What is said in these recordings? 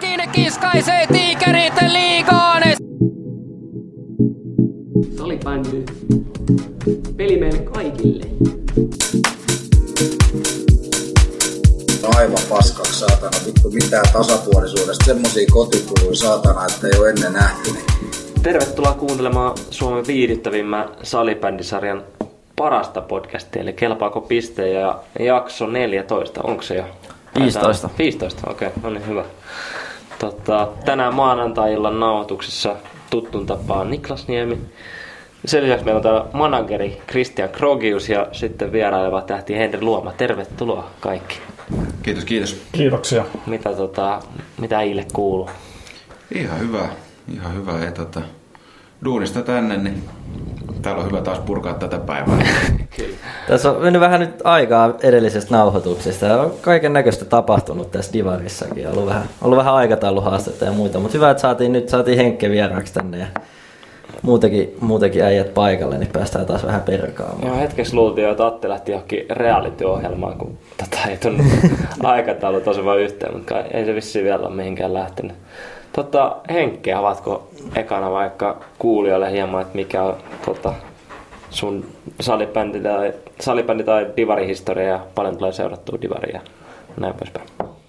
Todellakin kiskaisee tiikerit liigaan. Salibändy. Peli meille kaikille. aivan paskaksi saatana. Vittu mitään tasapuolisuudesta. Semmosia kotikuluja saatana, että ei ole ennen nähty. Tervetuloa kuuntelemaan Suomen viihdyttävimmän salibändisarjan parasta podcastia, eli Kelpaako piste ja jakso 14, onko se jo? 15. 15, okei, okay, no niin hyvä. Tota, tänään maanantai-illan nauhoituksessa tuttun tapaan Niklas Niemi. Sen lisäksi meillä on täällä manageri Christian Krogius ja sitten vieraileva tähti Henri Luoma. Tervetuloa kaikki. Kiitos, kiitos. Kiitoksia. Mitä, tota, mitä Iille kuuluu? Ihan hyvä, ihan hyvä. Ja tota, duunista tänne, niin täällä on hyvä taas purkaa tätä päivää. Kyllä. Tässä on mennyt vähän nyt aikaa edellisestä nauhoituksesta. On kaiken näköistä tapahtunut tässä Divarissakin. On ollut vähän, ollut vähän aikatauluhaastetta ja muita. Mutta hyvä, että saatiin nyt saatiin Henkke vieraaksi tänne. Ja muutenkin, muutenkin äijät paikalle, niin päästään taas vähän perkaamaan. Joo, hetkeksi luultiin jo, että Atte lähti johonkin reality-ohjelmaan, kun tota ei tunnu aikataulu tosi vaan yhteen, mutta ei se vissiin vielä ole mihinkään lähtenyt. Tota, Henkki, avatko ekana vaikka kuulijoille hieman, että mikä on tota, sun salibändi tai, salibändi tai divarihistoria ja paljon tulee seurattua divaria ja näin poispäin.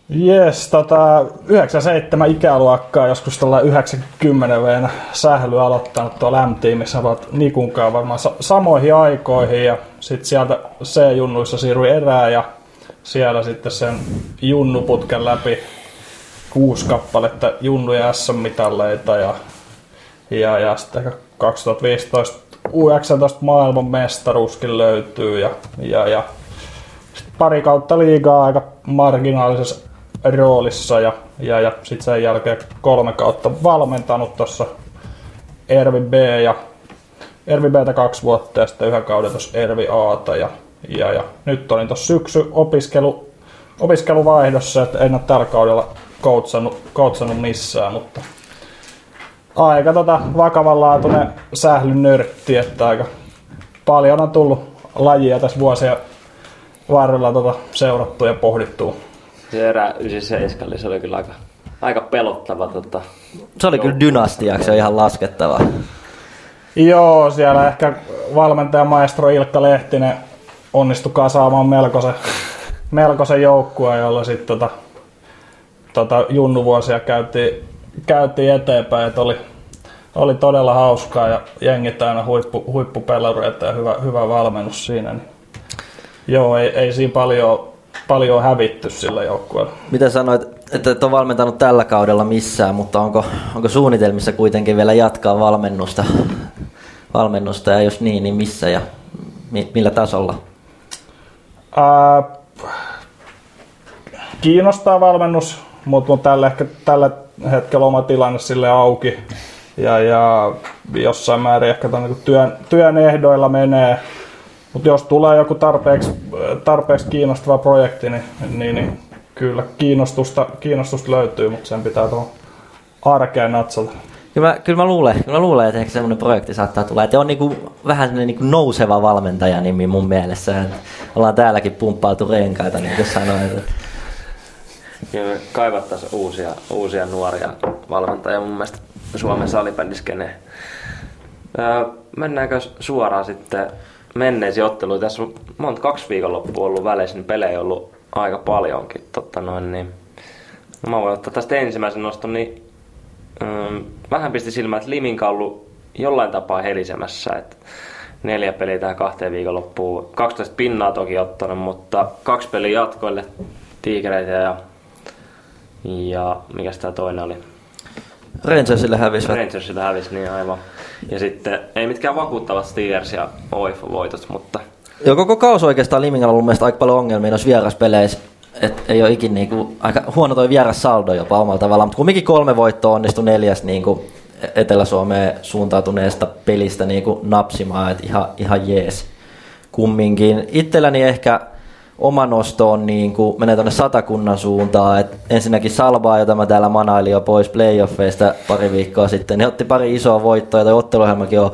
Jes, tota, 97 ikäluokkaa, joskus tällä 90 veen sähly aloittanut tuolla M-tiimissä, ovat Nikunkaan varmaan sa- samoihin aikoihin ja sitten sieltä C-junnuissa siirryi erää ja siellä sitten sen junnuputken läpi kuusi kappaletta junnuja SM-mitalleita ja, ja, ja sitten 2015 U19 maailman mestaruuskin löytyy ja, ja, ja pari kautta liigaa aika marginaalisessa roolissa ja, ja, ja sitten sen jälkeen kolme kautta valmentanut tuossa Ervi B ja Ervi Btä kaksi vuotta ja sitten yhden kauden tuossa Ervi Aata ja, ja, ja nyt olin tuossa syksy opiskelu, opiskeluvaihdossa, että en ole tällä kaudella koutsannut, koutsannut missään, mutta aika tota vakavanlaatuinen sählynörtti, että aika paljon on tullut lajia tässä vuosien varrella tota seurattu ja pohdittu. Se erä 97, se oli kyllä aika, aika pelottava. Tota, Se oli kyllä dynastiaksi ihan laskettava. Joo, siellä ehkä valmentaja maestro Ilkka Lehtinen onnistui kasaamaan melkoisen, melkoisen joukkueen, jolla sitten tota, tota junnuvuosia käytiin, käytiin eteenpäin, että oli, oli todella hauskaa ja jengi täynnä huippu, huippupelareita ja hyvä, hyvä valmennus siinä. Niin. Joo, ei, ei siinä paljon, paljon hävitty sillä joukkueella. Mitä sanoit, että et ole valmentanut tällä kaudella missään, mutta onko, onko suunnitelmissa kuitenkin vielä jatkaa valmennusta, valmennusta ja jos niin, niin missä ja mi, millä tasolla? Ää, kiinnostaa valmennus, mutta on tällä, ehkä, tällä hetkellä oma tilanne sille auki. Ja, ja jossain määrin ehkä tämän, niin työn, työn ehdoilla menee. Mutta jos tulee joku tarpeeksi, tarpeeksi kiinnostava projekti, niin, niin, niin kyllä kiinnostusta, kiinnostusta löytyy, mutta sen pitää tuohon arkeen natsata. Kyllä mä, kyllä mä luulen, kyllä mä luulen, että ehkä semmoinen projekti saattaa tulla. Että on niinku, vähän semmoinen niinku nouseva valmentajanimi mun mielessä. Et ollaan täälläkin pumppailtu renkaita, niin kuin sanoin. Kyllä kaivattaisiin uusia, uusia nuoria valmentajia mun mielestä Suomen salibändiskeneen. Mennäänkö suoraan sitten menneisiin otteluihin? Tässä on monta kaksi viikonloppua ollut väleissä, niin pelejä on ollut aika paljonkin. Totta noin, niin. No mä voin ottaa tästä ensimmäisen noston, niin vähän pisti silmään, että Liminka on ollut jollain tapaa helisemässä. Että neljä peliä tähän kahteen viikonloppuun. 12 pinnaa toki ottanut, mutta kaksi peliä jatkoille tiikereitä ja ja mikä tämä toinen oli? Rangersille hävisi. Rangersille hävisi, niin aivan. Ja sitten ei mitkään vakuuttavat Steelers ja OIF voitot, mutta Joo, koko kausi oikeastaan Limingalla on ollut mielestäni aika paljon ongelmia noissa vieraspeleissä. Et ei ole ikin niinku, aika huono toi vierassaldo jopa omalla tavallaan, mutta kumminkin kolme voittoa onnistui neljästä niinku Etelä-Suomeen suuntautuneesta pelistä niinku napsimaan, että ihan, ihan jees kumminkin. Itselläni ehkä oma nosto on niin kuin, menee tuonne satakunnan suuntaan. Et ensinnäkin Salvaa, jota mä täällä manailin jo pois playoffeista pari viikkoa sitten, niin otti pari isoa voittoa toi otteluohjelmakin on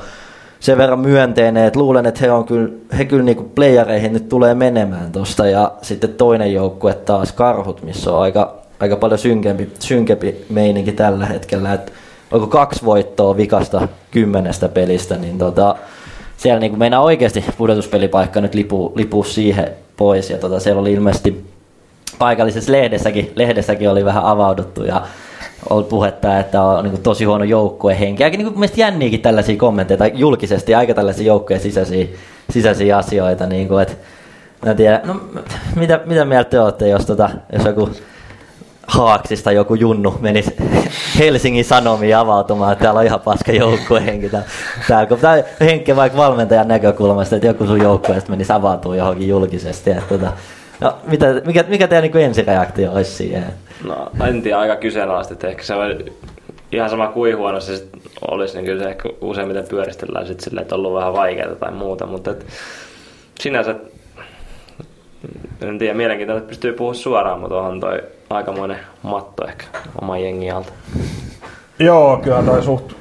sen verran myönteinen, että luulen, että he, on kyllä, he kyllä niin playereihin nyt tulee menemään tosta. Ja sitten toinen joukkue taas Karhut, missä on aika aika paljon synkempi, synkempi meininki tällä hetkellä. Et onko kaksi voittoa vikasta kymmenestä pelistä, niin tota, siellä niin meinaa oikeasti pudotuspelipaikka nyt lipuu, lipuu siihen pois. Ja tota, siellä oli ilmeisesti paikallisessa lehdessäkin, lehdessäkin oli vähän avauduttu ja oli puhetta, että on niin tosi huono joukkue henki. Aika niin mielestäni jänniäkin tällaisia kommentteja julkisesti, aika tällaisia joukkojen sisäisiä, sisäisiä asioita. Niin kuin, että, mä tiedän, no, mitä, mitä mieltä te olette, jos, tota, jos joku Haaksista joku junnu menisi Helsingin Sanomiin avautumaan, että täällä on ihan paska joukkuehenki. Täällä, kun tämä henki vaikka valmentajan näkökulmasta, että joku sun joukkueesta menisi avautumaan johonkin julkisesti. Että, tota, no, mitä, mikä, mikä teidän niin ensireaktio olisi siihen? No en tiedä, aika kyseenalaisesti, että ehkä se on ihan sama kuin huono se sit olisi, niin kyllä se ehkä useimmiten pyöristellään sitten silleen, että on ollut vähän vaikeaa tai muuta, mutta et, sinänsä en tiedä, mielenkiintoista, että pystyy puhumaan suoraan, mutta onhan toi aikamoinen matto ehkä oma jengi alta. Joo, kyllä toi suht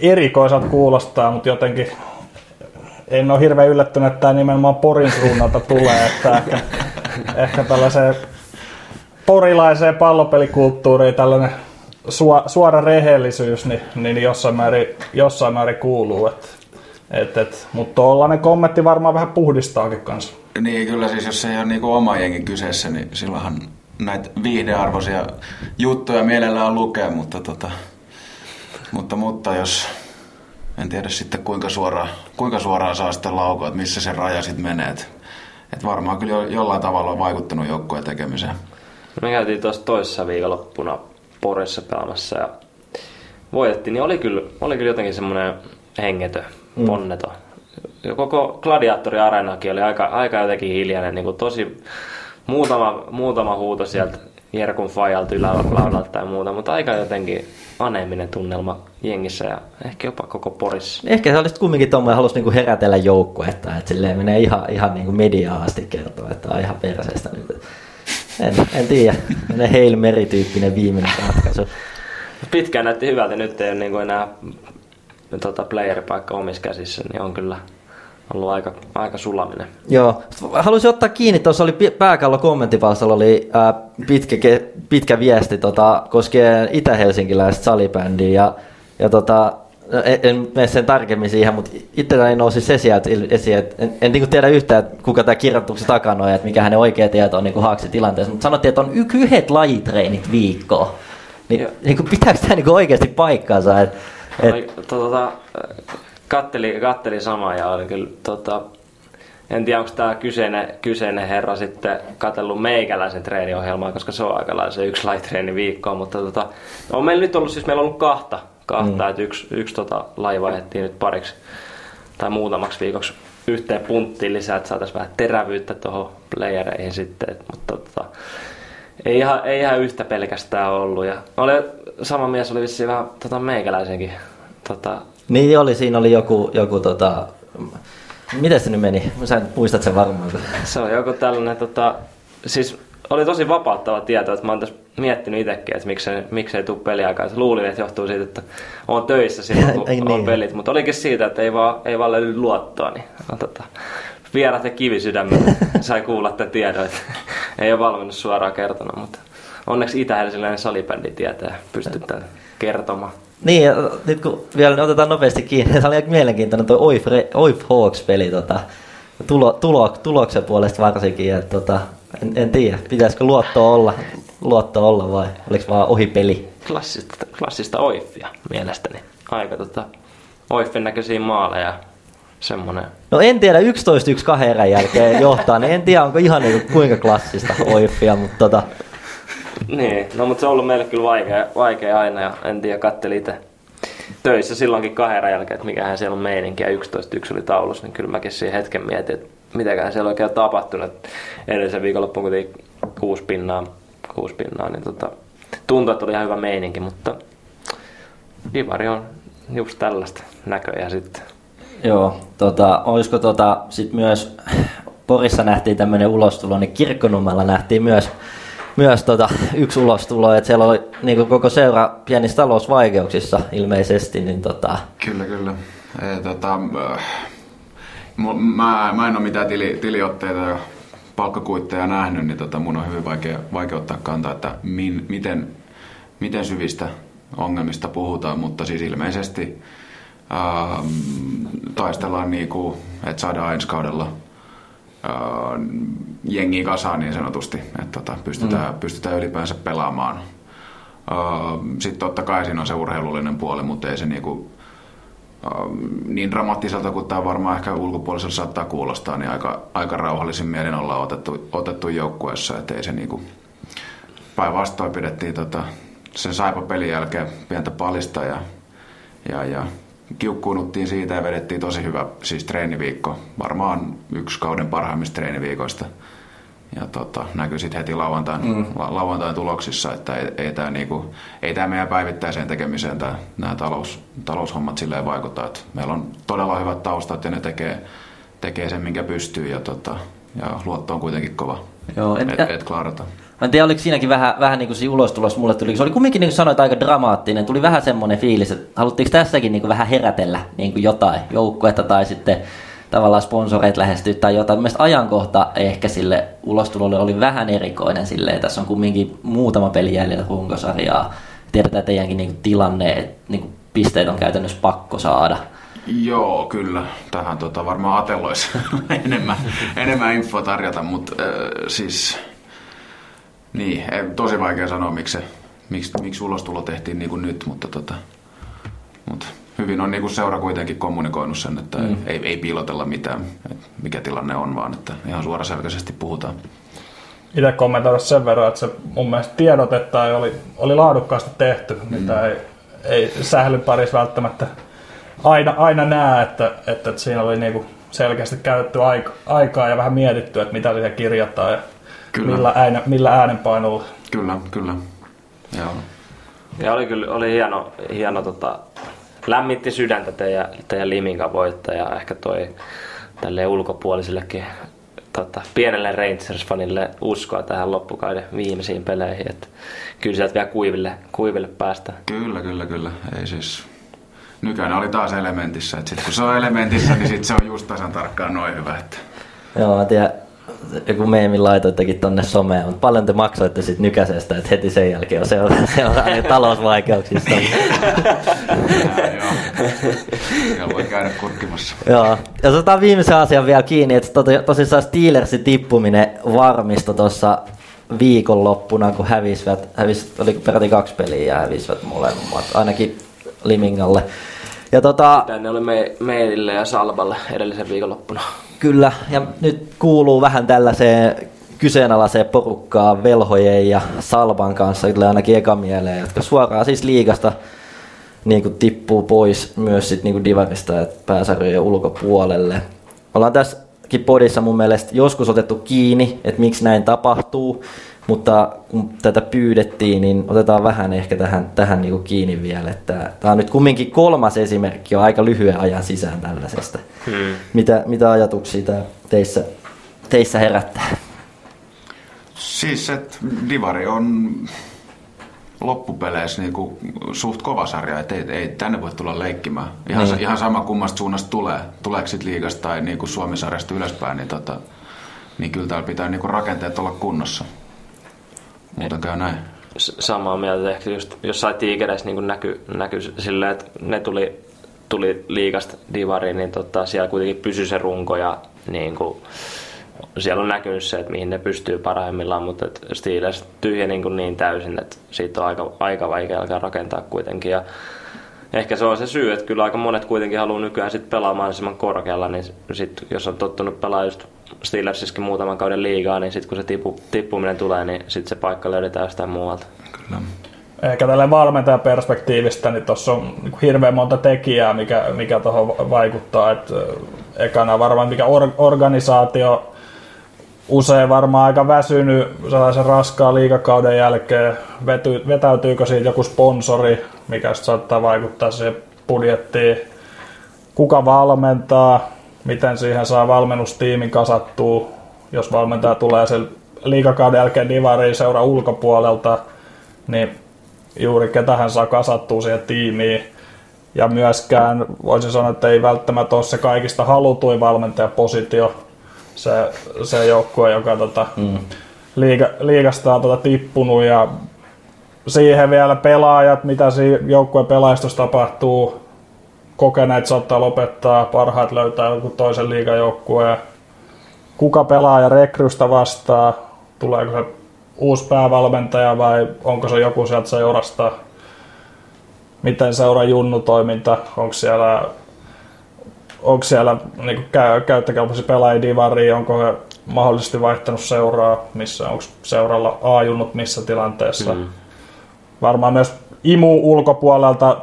erikoiselta kuulostaa, mutta jotenkin en ole hirveän yllättynyt, että tämä nimenomaan Porin suunnalta tulee, että ehkä, ehkä tällaiseen porilaiseen pallopelikulttuuriin tällainen suora rehellisyys niin, niin jossain, määrin, jossain määrin kuuluu. Et, et, et, mutta tuollainen kommentti varmaan vähän puhdistaakin kanssa. Niin, kyllä siis jos ei ole niinku oma jengi kyseessä, niin silloinhan näitä viihdearvoisia juttuja mielellään lukee, mutta, tota, mutta, mutta jos en tiedä sitten kuinka suoraan, kuinka suoraan saa sitten laukua, että missä se raja sitten menee. Et, et varmaan kyllä jo, jollain tavalla on vaikuttanut joukkojen tekemiseen. Me käytiin tuossa toisessa viikonloppuna Porissa pelaamassa ja voitettiin, niin oli kyllä, oli kyllä jotenkin semmoinen hengetö, mm. ponneto. Koko gladiaattori-areenakin oli aika, aika jotenkin hiljainen, niin kuin tosi muutama, muutama huuto sieltä Jerkun Fajalta ylälaudalta tai muuta, mutta aika jotenkin aneeminen tunnelma jengissä ja ehkä jopa koko Porissa. Ehkä se olisi kumminkin tuommoinen, halusi niinku herätellä joukkuetta, että silleen menee ihan, ihan niinku mediaa asti kertoa, että on ihan perseestä nyt. En, en tiedä, ne Hail Mary-tyyppinen viimeinen ratkaisu. Pitkään näytti hyvältä, nyt ei ole niin enää tota, playeripaikka omissa käsissä, niin on kyllä ollut aika, aika sulaminen. Joo. Haluaisin ottaa kiinni, tuossa oli pääkallo kommenttipalstalla oli ää, pitkä, pitkä viesti tota, koskien itä-helsinkiläistä salibändiä ja, ja tota, en, en mene sen tarkemmin siihen, mutta itselläni nousi se sieltä esiin, että en, en niin tiedä yhtään, että kuka tämä kirjoituksen takana on ja että mikä hänen oikea tieto on niin haaksi tilanteessa, mutta sanottiin, että on yhdet lajitreenit viikkoon. Niin, niin kuin, pitääkö tämä niin oikeasti paikkaansa? Että, et... Tota, katteli, katteli sama ja oli kyllä tota, en tiedä, onko tämä kyseinen, kyseinen herra sitten katsellut meikäläisen treeniohjelmaa, koska se on aika lailla se yksi lajitreeni viikkoa, mutta tota, on meillä nyt ollut, siis meillä on ollut kahta, kahta mm. että yksi, yksi tota, laji vaihdettiin nyt pariksi tai muutamaksi viikoksi yhteen punttiin lisää, että saataisiin vähän terävyyttä tuohon playereihin sitten, et, mutta tota, ei ihan, ei ihan yhtä pelkästään ollut. Ja oli, sama mies oli vissiin vähän tota, meikäläisenkin tota, niin oli, siinä oli joku, joku tota, miten se nyt meni? Sä muistat sen varmaan. Se on joku tällainen, tota, siis oli tosi vapauttava tieto, että mä oon tässä miettinyt itsekin, että miksei, miksei tule peliaikaa. Luulin, että johtuu siitä, että on töissä silloin, kun ei, on niin. pelit. Mutta olikin siitä, että ei vaan, ei vaan löydy luottoa. Niin, tota, vierat ja kivisydämet sai kuulla tämän tiedon, että ei ole valmennus suoraan kertonut. Mutta onneksi itä-helsinläinen salibändi tietää, pystytään kertomaan. Niin, ja nyt kun vielä otetaan nopeasti kiinni, tämä oli aika mielenkiintoinen tuo Oif, Oif Hawks-peli, tota, tulo, tulo, tuloksen puolesta varsinkin, että tota, en, en tiedä, pitäisikö luotto olla, luotto olla vai oliko vaan ohi peli? Klassista, klassista Oifia mielestäni. Aika tota, Oifin näköisiä maaleja semmonen. No en tiedä, 11-1 kahden erän jälkeen johtaa, niin en tiedä onko ihan niin kuinka klassista Oifia, mutta tota, niin, no mutta se on ollut meille kyllä vaikea, vaikea aina ja en tiedä, katteli itse töissä silloinkin kahden jälkeen, että mikähän siellä on meininki ja 11-1 oli taulus, niin kyllä mäkin siihen hetken mietin, että mitäkään siellä oikein on tapahtunut. Edellisen viikonloppuun kun kuusi pinnaa, kuusi pinnaa niin tota, tuntui, että oli ihan hyvä meininki, mutta Ivari on just tällaista näköjä sitten. Joo, tota, olisiko tota, sit myös Porissa nähtiin tämmöinen ulostulo, niin Kirkkonummella nähtiin myös myös tota, yksi ulostulo, että siellä oli niin koko seura pienissä talousvaikeuksissa ilmeisesti. Niin tota... Kyllä, kyllä. E, tota, mä, mä en ole mitään tili, tiliotteita palkkakuitteja nähnyt, niin tota, mun on hyvin vaikea, vaikea ottaa kantaa, että min, miten, miten syvistä ongelmista puhutaan, mutta siis ilmeisesti ähm, taistellaan niin kuin, että saadaan ensi kaudella äh, jengi kasaan niin sanotusti, että tota, pystytään, mm. pystytään ylipäänsä pelaamaan. Äh, Sitten totta kai siinä on se urheilullinen puoli, mutta ei se niinku, äh, niin dramaattiselta kuin tämä varmaan ehkä ulkopuolisella saattaa kuulostaa, niin aika, aika rauhallisin mielin ollaan otettu, otettu joukkueessa, että ei se niinku, päinvastoin pidettiin tota, sen saipa pelin jälkeen pientä palista ja, ja, ja kiukkuunuttiin siitä ja vedettiin tosi hyvä siis treeniviikko. Varmaan yksi kauden parhaimmista treeniviikoista. Ja tota, näkyy sitten heti lauantain, mm. la, lauantain tuloksissa, että ei, ei tämä niinku, ei tää meidän päivittäiseen tekemiseen nämä talous, taloushommat silleen vaikuta. Et meillä on todella hyvät taustat ja ne tekee, tekee sen, minkä pystyy ja, tota, ja luotto on kuitenkin kova, Joo, en- että et klaarata. Mä en tiedä, oliko siinäkin vähän, vähän niin kuin siinä ulostulos mulle tuli. Se oli kumminkin, niin kuin sanoit, aika dramaattinen. Tuli vähän semmoinen fiilis, että haluttiinko tässäkin niin kuin vähän herätellä niin kuin jotain joukkuetta tai sitten tavallaan sponsoreita lähestyä tai jotain. Mielestäni ajankohta ehkä sille ulostulolle oli vähän erikoinen silleen. Tässä on kumminkin muutama peli jäljellä runkosarjaa. Tiedetään teidänkin niin kuin tilanne, että niin kuin pisteet on käytännössä pakko saada. Joo, kyllä. Tähän tota, varmaan atelloisi enemmän, enemmän infoa tarjota, mutta äh, siis... Niin, ei, tosi vaikea sanoa, miksi, se, miksi, miksi ulostulo tehtiin niin kuin nyt, mutta tota, mutta hyvin on niin kuin seura kuitenkin kommunikoinut sen, että mm. ei, ei piilotella mitään, että mikä tilanne on, vaan että ihan suoraselkäisesti puhutaan. itse kommentoida sen verran, että se mun mielestä tiedotetta ei oli, oli laadukkaasti tehty, mm. mitä ei, ei sählyn parissa välttämättä aina, aina näe, että, että, että siinä oli niinku selkeästi käytetty aika, aikaa ja vähän mietitty, että mitä siihen kirjataan ja Kyllä. millä, ääne, millä äänenpainolla. Kyllä, kyllä. Joo. Ja oli kyllä oli hieno, hieno tota, lämmitti sydäntä teidän, teidän Limingan voitto ja ehkä toi tälle ulkopuolisillekin tota, pienelle Rangers-fanille uskoa tähän loppukauden viimeisiin peleihin. Että kyllä sieltä vielä kuiville, kuiville päästä. Kyllä, kyllä, kyllä. Ei siis... Nykänen oli taas elementissä. että sit kun se on elementissä, niin sit se on just tasan tarkkaan noin hyvä. Että... Joo, mä tiedän, joku meemin laitoittekin tonne someen, mutta paljon te maksoitte sit nykäisestä, että heti sen jälkeen on seura- seuraavia talousvaikeuksista. Joo. Voi käydä kurkkimassa. Joo, ja otetaan viimeisen asian vielä kiinni, että to, tosissaan Steelersin tippuminen varmistui tuossa viikonloppuna, kun hävisivät, hävis, oliko peräti kaksi peliä ja hävisivät molemmat, ainakin Limingalle. Ja tota, Tänne oli me, meille ja Salballe edellisen viikonloppuna. Kyllä, ja nyt kuuluu vähän tällaiseen kyseenalaiseen porukkaan velhojen ja Salban kanssa, tulee ainakin eka mieleen, jotka suoraan siis liigasta niin kuin tippuu pois myös sit niin kuin divarista ja pääsarjojen ulkopuolelle. Ollaan tässäkin podissa mun mielestä joskus otettu kiinni, että miksi näin tapahtuu, mutta kun tätä pyydettiin, niin otetaan vähän ehkä tähän, tähän niin kuin kiinni vielä. Että tämä on nyt kumminkin kolmas esimerkki jo aika lyhyen ajan sisään tällaisesta. Hmm. Mitä, mitä ajatuksia tämä teissä, teissä herättää? Siis, että Divari on loppupeleissä niinku suht kova sarja, että ei, ei tänne voi tulla leikkimään. Ihan, Niin. ihan sama kummasta suunnasta tulee. Tuleeko sitten liigasta tai niinku Suomi-sarjasta ylöspäin, niin, tota, niin kyllä täällä pitää niinku rakenteet olla kunnossa. Muuten käy näin. Samaa mieltä ehkä just jossain tiikereissä niin näkyy näky silleen, että ne tuli, tuli liikasta divariin, niin tota, siellä kuitenkin pysyi se runko ja niin kuin, siellä on näkynyt se, että mihin ne pystyy parhaimmillaan, mutta Steelers tyhjä niin, kuin niin täysin, että siitä on aika, aika vaikea alkaa rakentaa kuitenkin. Ja ehkä se on se syy, että kyllä aika monet kuitenkin haluaa nykyään sit pelaa mahdollisimman korkealla, niin sit, jos on tottunut pelaa just Steelersissäkin muutaman kauden liigaa, niin sitten kun se tipu, tippuminen tulee, niin sitten se paikka löydetään jostain muualta. Kyllä. Ehkä tällä valmentajan perspektiivistä, niin tuossa on niinku hirveän monta tekijää, mikä, mikä tuohon vaikuttaa. Et, ekana varmaan mikä or, organisaatio, usein varmaan aika väsynyt sellaisen raskaan liikakauden jälkeen. Vety, vetäytyykö siitä joku sponsori, mikä saattaa vaikuttaa siihen budjettiin. Kuka valmentaa, miten siihen saa valmennustiimin kasattua, jos valmentaja tulee sen liikakauden jälkeen divariin seura ulkopuolelta, niin juuri ketä hän saa kasattua siihen tiimiin. Ja myöskään voisin sanoa, että ei välttämättä ole se kaikista halutuin valmentajapositio. Se, se joukkue, joka tota, mm. liiga, liigasta on tota, tippunut ja siihen vielä pelaajat, mitä siinä joukkueen pelaajistossa tapahtuu, kokeneet saattaa lopettaa, parhaat löytää joku toisen liigajoukkueen. Kuka pelaaja rekrystä vastaa, tuleeko se uusi päävalmentaja vai onko se joku sieltä seurasta, miten seuraa junnutoiminta, onko siellä, onko siellä niin käy, käyttökelpoisia pelaajia divariin, onko he mahdollisesti vaihtanut seuraa, missä onko seuralla A-junnut missä tilanteessa. Mm. Varmaan myös imu ulkopuolelta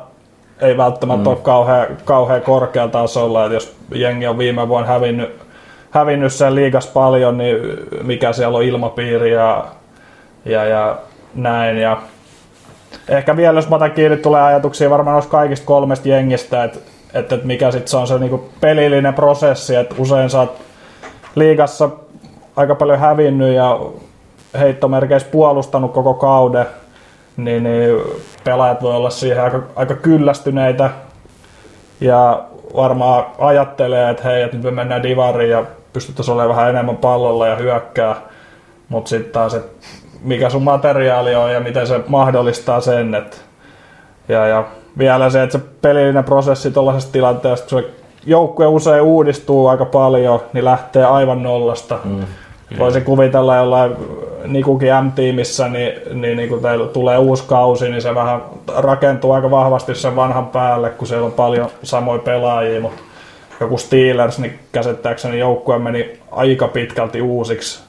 ei välttämättä mm. ole kauhean, kauhean korkealla tasolla, että jos jengi on viime vuonna hävinnyt, hävinnyt sen liigas paljon, niin mikä siellä on ilmapiiri ja, ja, ja näin. Ja ehkä vielä, jos mä otan kiinni, tulee ajatuksia varmaan noista kaikista kolmesta jengistä, että, että, mikä sitten se on se niinku pelillinen prosessi, että usein sä oot liigassa aika paljon hävinnyt ja heittomerkeissä puolustanut koko kauden, niin, niin pelaajat voi olla siihen aika, aika kyllästyneitä ja varmaan ajattelee, että hei, että nyt me mennään divariin ja pystyttäisiin olemaan vähän enemmän pallolla ja hyökkää, mutta sitten taas, että mikä sun materiaali on ja miten se mahdollistaa sen, että ja, ja vielä se, että se pelillinen prosessi tuollaisessa tilanteessa, kun se joukkue usein uudistuu aika paljon, niin lähtee aivan nollasta. Mm. Voisin kuvitella jollain niin kukin M-tiimissä, niin, niin, niin kun teillä tulee uusi kausi, niin se vähän rakentuu aika vahvasti sen vanhan päälle, kun siellä on paljon samoja pelaajia, mutta joku Steelers, niin käsittääkseni joukkue meni aika pitkälti uusiksi,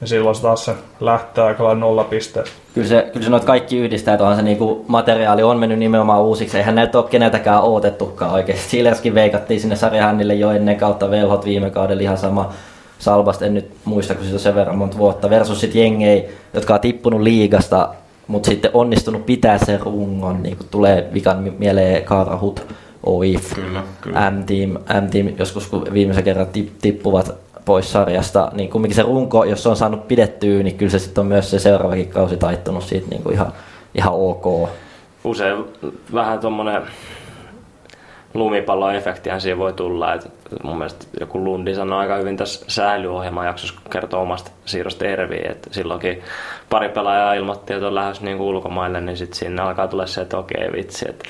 niin silloin se taas se lähtee aika lailla nolla pisteestä. Kyllä se, kyllä se noit kaikki yhdistää, että se niinku materiaali on mennyt nimenomaan uusiksi. Eihän näitä ole keneltäkään odotettukaan oikein. Steelerskin veikattiin sinne sarjahännille jo ennen kautta velhot viime kaudella ihan sama Salvasta en nyt muista, kun siitä sen verran monta vuotta, versus sitten jengei, jotka on tippunut liigasta, mutta sitten onnistunut pitää sen rungon, niin kuin tulee vikan mieleen Kaarahut, OIF, kyllä, kyllä. M-team, M-team, joskus kun viimeisen kerran tippuvat pois sarjasta, niin kumminkin se runko, jos se on saanut pidettyä, niin kyllä se sitten on myös se seuraavakin kausi taittunut siitä niin kuin ihan, ihan ok. Usein vähän tuommoinen lumipalloefektihän siihen voi tulla. Et mun mielestä joku Lundi sanoi aika hyvin tässä säilyohjelman jaksossa, kun kertoo omasta siirrosta Erviin, että silloinkin pari pelaajaa ilmoitti, että on lähes niin ulkomaille, niin sitten sinne alkaa tulla se, että okei vitsi, että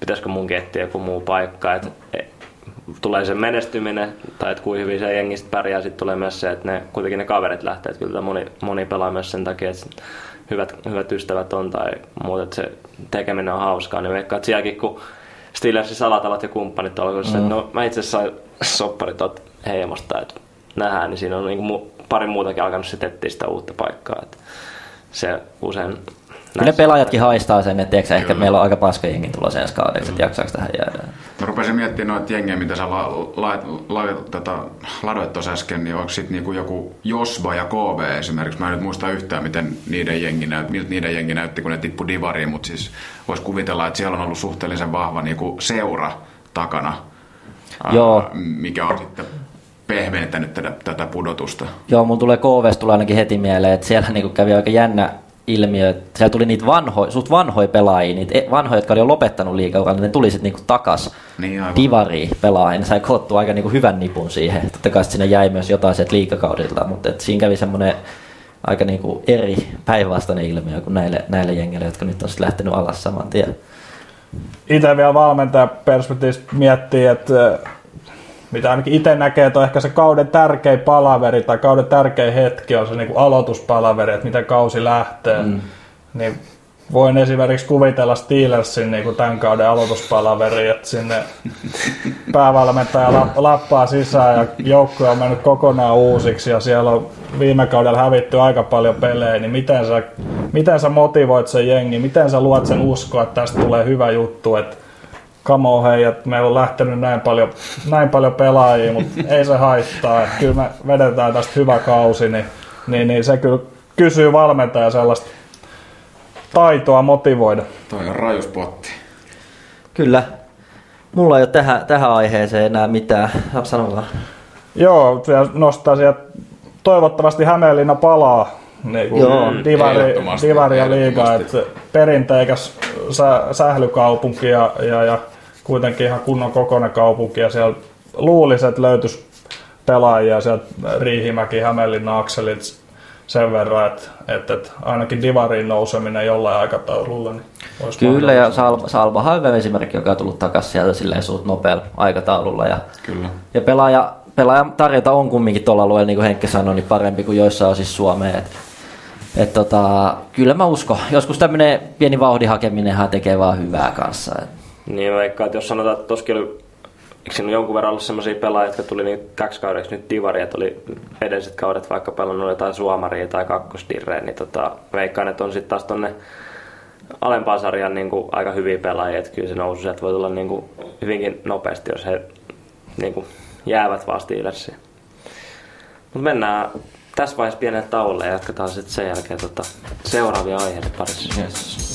pitäisikö mun etsiä joku muu paikka. Että e, tulee se menestyminen, tai että kuinka hyvin se jengistä pärjää, sitten tulee myös se, että ne, kuitenkin ne kaverit lähtee, että kyllä moni, moni pelaa myös sen takia, että hyvät, hyvät ystävät on tai muuta, että se tekeminen on hauskaa, niin veikkaa, että sielläkin kun Steelersin salatavat ja kumppanit kun mm. no, mä itse asiassa sain sopparit heimosta, että nähdään, niin siinä on niin kuin pari muutakin alkanut sitten etsiä sitä uutta paikkaa. Että se usein Kyllä ne pelaajatkin haistaa sen, että tiedätkö, ehkä meillä on aika paska jengi tulossa ensi kaudeksi, että jaksaako tähän jäädä. Mä rupesin miettimään noita jengejä, mitä sä la, la, la, tota, ladoit tuossa äsken, niin onko sitten niinku joku Josba ja KV esimerkiksi. Mä en nyt muista yhtään, miten niiden jengi, näyt, miltä niiden jengi näytti, kun ne tippu divariin, mutta siis voisi kuvitella, että siellä on ollut suhteellisen vahva niinku seura takana, Joo. Ää, mikä on sitten pehmentänyt tätä, tätä pudotusta. Joo, mun tulee KV tulee ainakin heti mieleen, että siellä niinku kävi aika jännä ilmiö, että siellä tuli niitä vanhoja, suht vanhoja pelaajia, niitä e- vanhoja, jotka oli jo lopettanut liikaa, niin ne tuli sitten niinku takas niin, divariin pelaajia, ne sai koottu aika niinku hyvän nipun siihen. Totta kai sinne jäi myös jotain sieltä liikakaudelta, mutta et siinä kävi semmoinen aika niinku eri päinvastainen ilmiö kuin näille, näille jengille, jotka nyt on lähtenyt alas saman tien. Itse vielä valmentaja perspektiivistä miettii, että mitä ainakin itse näkee, että on ehkä se kauden tärkein palaveri tai kauden tärkein hetki on se niin kuin aloituspalaveri, että miten kausi lähtee. Mm. Niin voin esimerkiksi kuvitella Steelersin niin kuin tämän kauden aloituspalaveri, että sinne päävalmentaja lappaa sisään ja joukkue on mennyt kokonaan uusiksi ja siellä on viime kaudella hävitty aika paljon pelejä, niin miten sä, miten sä motivoit sen jengi, miten sä luot sen uskoa, että tästä tulee hyvä juttu, että kamo hei, että meillä on lähtenyt näin paljon, näin paljon pelaajia, mutta ei se haittaa. Että kyllä me vedetään tästä hyvä kausi, niin, niin, niin se kyllä kysyy valmentaja sellaista taitoa motivoida. Toi on rajuspotti. Kyllä. Mulla ei ole tähän, tähän aiheeseen enää mitään. Sano vaan. Joo, nostaa sieltä toivottavasti Hämeenlinna palaa niin kuin Joo, divari, divari ja liiga, että perinteikäs sä, sählykaupunki ja, ja, ja kuitenkin ihan kunnon kokoinen kaupunki ja siellä luulisi, että löytyisi pelaajia sieltä Riihimäki, Hämeenlinna, Akselit sen verran, että, että, että ainakin divariin nouseminen jollain aikataululla niin olisi Kyllä, ja. Salva, Salvahan on hyvä esimerkki, joka on tullut takaisin sieltä silleen suht nopealla aikataululla. Ja, Kyllä. ja pelaaja, pelaajan tarjonta on kumminkin tuolla alueella, niin kuin Henkki sanoi, niin parempi kuin joissain osissa Suomea. Et, et tota, kyllä mä uskon. Joskus tämmöinen pieni vauhdin hakeminenhan tekee vaan hyvää kanssa. Et, Niin mä veikkaan, että jos sanotaan, että tossakin oli, eikö jonkun verran ollut sellaisia pelaajia, jotka tuli niin kaksi kaudeksi nyt divari, että oli edelliset kaudet vaikka pelannut jotain suomaria tai kakkosdirreä, niin tota, veikkaan, että on sitten taas tonne alempaan sarjan niin kuin aika hyviä pelaajia, että kyllä se nousu sieltä voi tulla niin kuin hyvinkin nopeasti, jos he niin kuin jäävät vaan Steelersiin. Mutta mennään tässä vaiheessa pienelle tauolle ja jatketaan sitten sen jälkeen tota, seuraavia aiheita parissa. yes.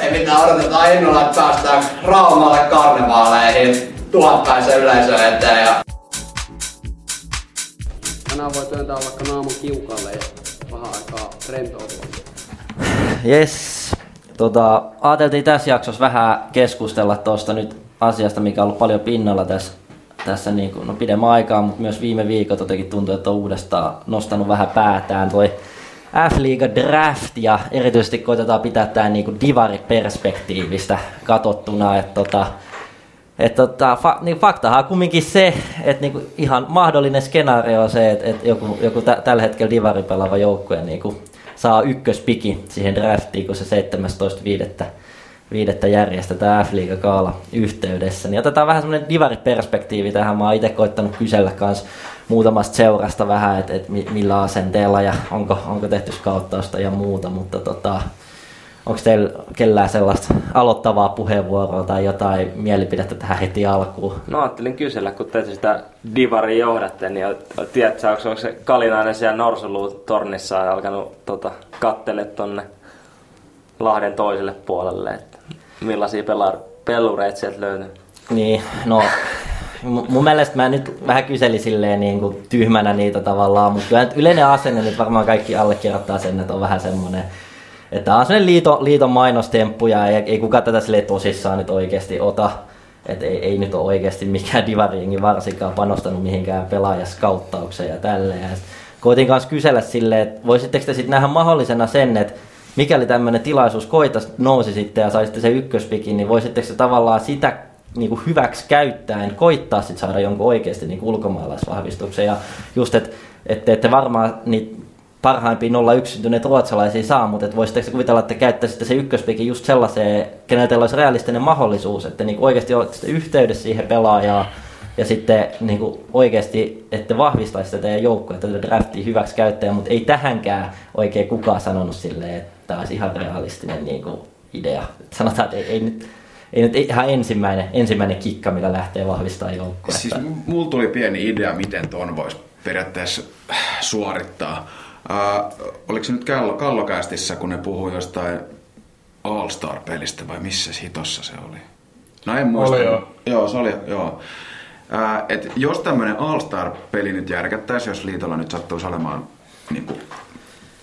Ei mitään, odotetaan innolla, että päästään Raumalle karnevaaleihin tuhatpäisen yleisön eteen. Ja... Tänään voi työntää vaikka naamun kiukalle ja vähän aikaa rentoutua. Yes. Tota, ajateltiin tässä jaksossa vähän keskustella tuosta nyt asiasta, mikä on ollut paljon pinnalla tässä, tässä niin kuin, no pidemmän aikaa, mutta myös viime viikot jotenkin tuntuu, että on uudestaan nostanut vähän päätään toi F-liiga draft ja erityisesti koitetaan pitää tämä niin kuin divari-perspektiivistä katsottuna, että tota, et tota, fa, niin faktahan on kumminkin se, että niinku ihan mahdollinen skenaario on se, että et joku, joku tä, tällä hetkellä divari pelaava joukkue niinku saa ykköspiki siihen draftiin, kun se 17.5. viidettä järjestetään f kaala yhteydessä. Niin otetaan vähän semmoinen divariperspektiivi tähän. Mä oon itse koittanut kysellä kans muutamasta seurasta vähän, että et mi- millä asenteella ja onko, onko tehty skauttausta ja muuta, mutta tota, Onko teillä kellään sellaista aloittavaa puheenvuoroa tai jotain mielipidettä tähän heti alkuun? No ajattelin kysellä, kun te sitä Divaria johdatte, niin tiedätkö, onko, onko se Kalinainen siellä Norsulu-tornissa alkanut tota, kattele tonne Lahden toiselle puolelle, että millaisia pelar, pellureita sieltä löytyy? Niin, no mu- mun mielestä mä nyt vähän kyselin silleen niin kuin tyhmänä niitä tavallaan, mutta kyllä yleinen asenne nyt varmaan kaikki allekirjoittaa sen, että on vähän semmoinen, että on semmoinen liiton, liiton mainostemppu ja ei, ei kukaan tätä silleen tosissaan nyt oikeasti ota. Että ei, ei nyt ole oikeasti mikään divariengi varsinkaan panostanut mihinkään pelaajaskauttaukseen ja tälleen. Koitin kanssa kysellä silleen, että voisitteko te sitten nähdä mahdollisena sen, että mikäli tämmöinen tilaisuus koitas nousi sitten ja saisitte sen ykköspikin, niin voisitteko te tavallaan sitä niin kuin hyväksi käyttäen koittaa sit saada jonkun oikeasti niin ulkomaalaisvahvistuksen. Ja just, että et, te ette varmaan niitä parhaimpia 01 syntyneet ruotsalaisia saa, mutta et voisitteko te kuvitella, että käyttäisitte se ykköspikin just sellaiseen, kenellä teillä olisi realistinen mahdollisuus, että niin oikeasti olette yhteydessä siihen pelaajaan ja sitten niin kuin oikeasti, että vahvistaisitte teidän joukkoa tätä draftia hyväksi käyttäjä, mutta ei tähänkään oikein kukaan sanonut silleen, että tämä olisi ihan realistinen niin kuin idea. Että sanotaan, että ei, ei nyt ei nyt ihan ensimmäinen, ensimmäinen kikka, millä lähtee vahvistamaan joukkoa. Siis mulla tuli pieni idea, miten ton voisi periaatteessa suorittaa. Uh, oliko se nyt Kallo, Kallokästissä, kun ne puhui jostain All-Star-pelistä vai missä hitossa se oli? No en muista. Oli joo. Joo, se oli, joo. Uh, et jos tämmöinen All-Star-peli nyt järkättäisiin, jos liitolla nyt sattuisi olemaan niin kuin,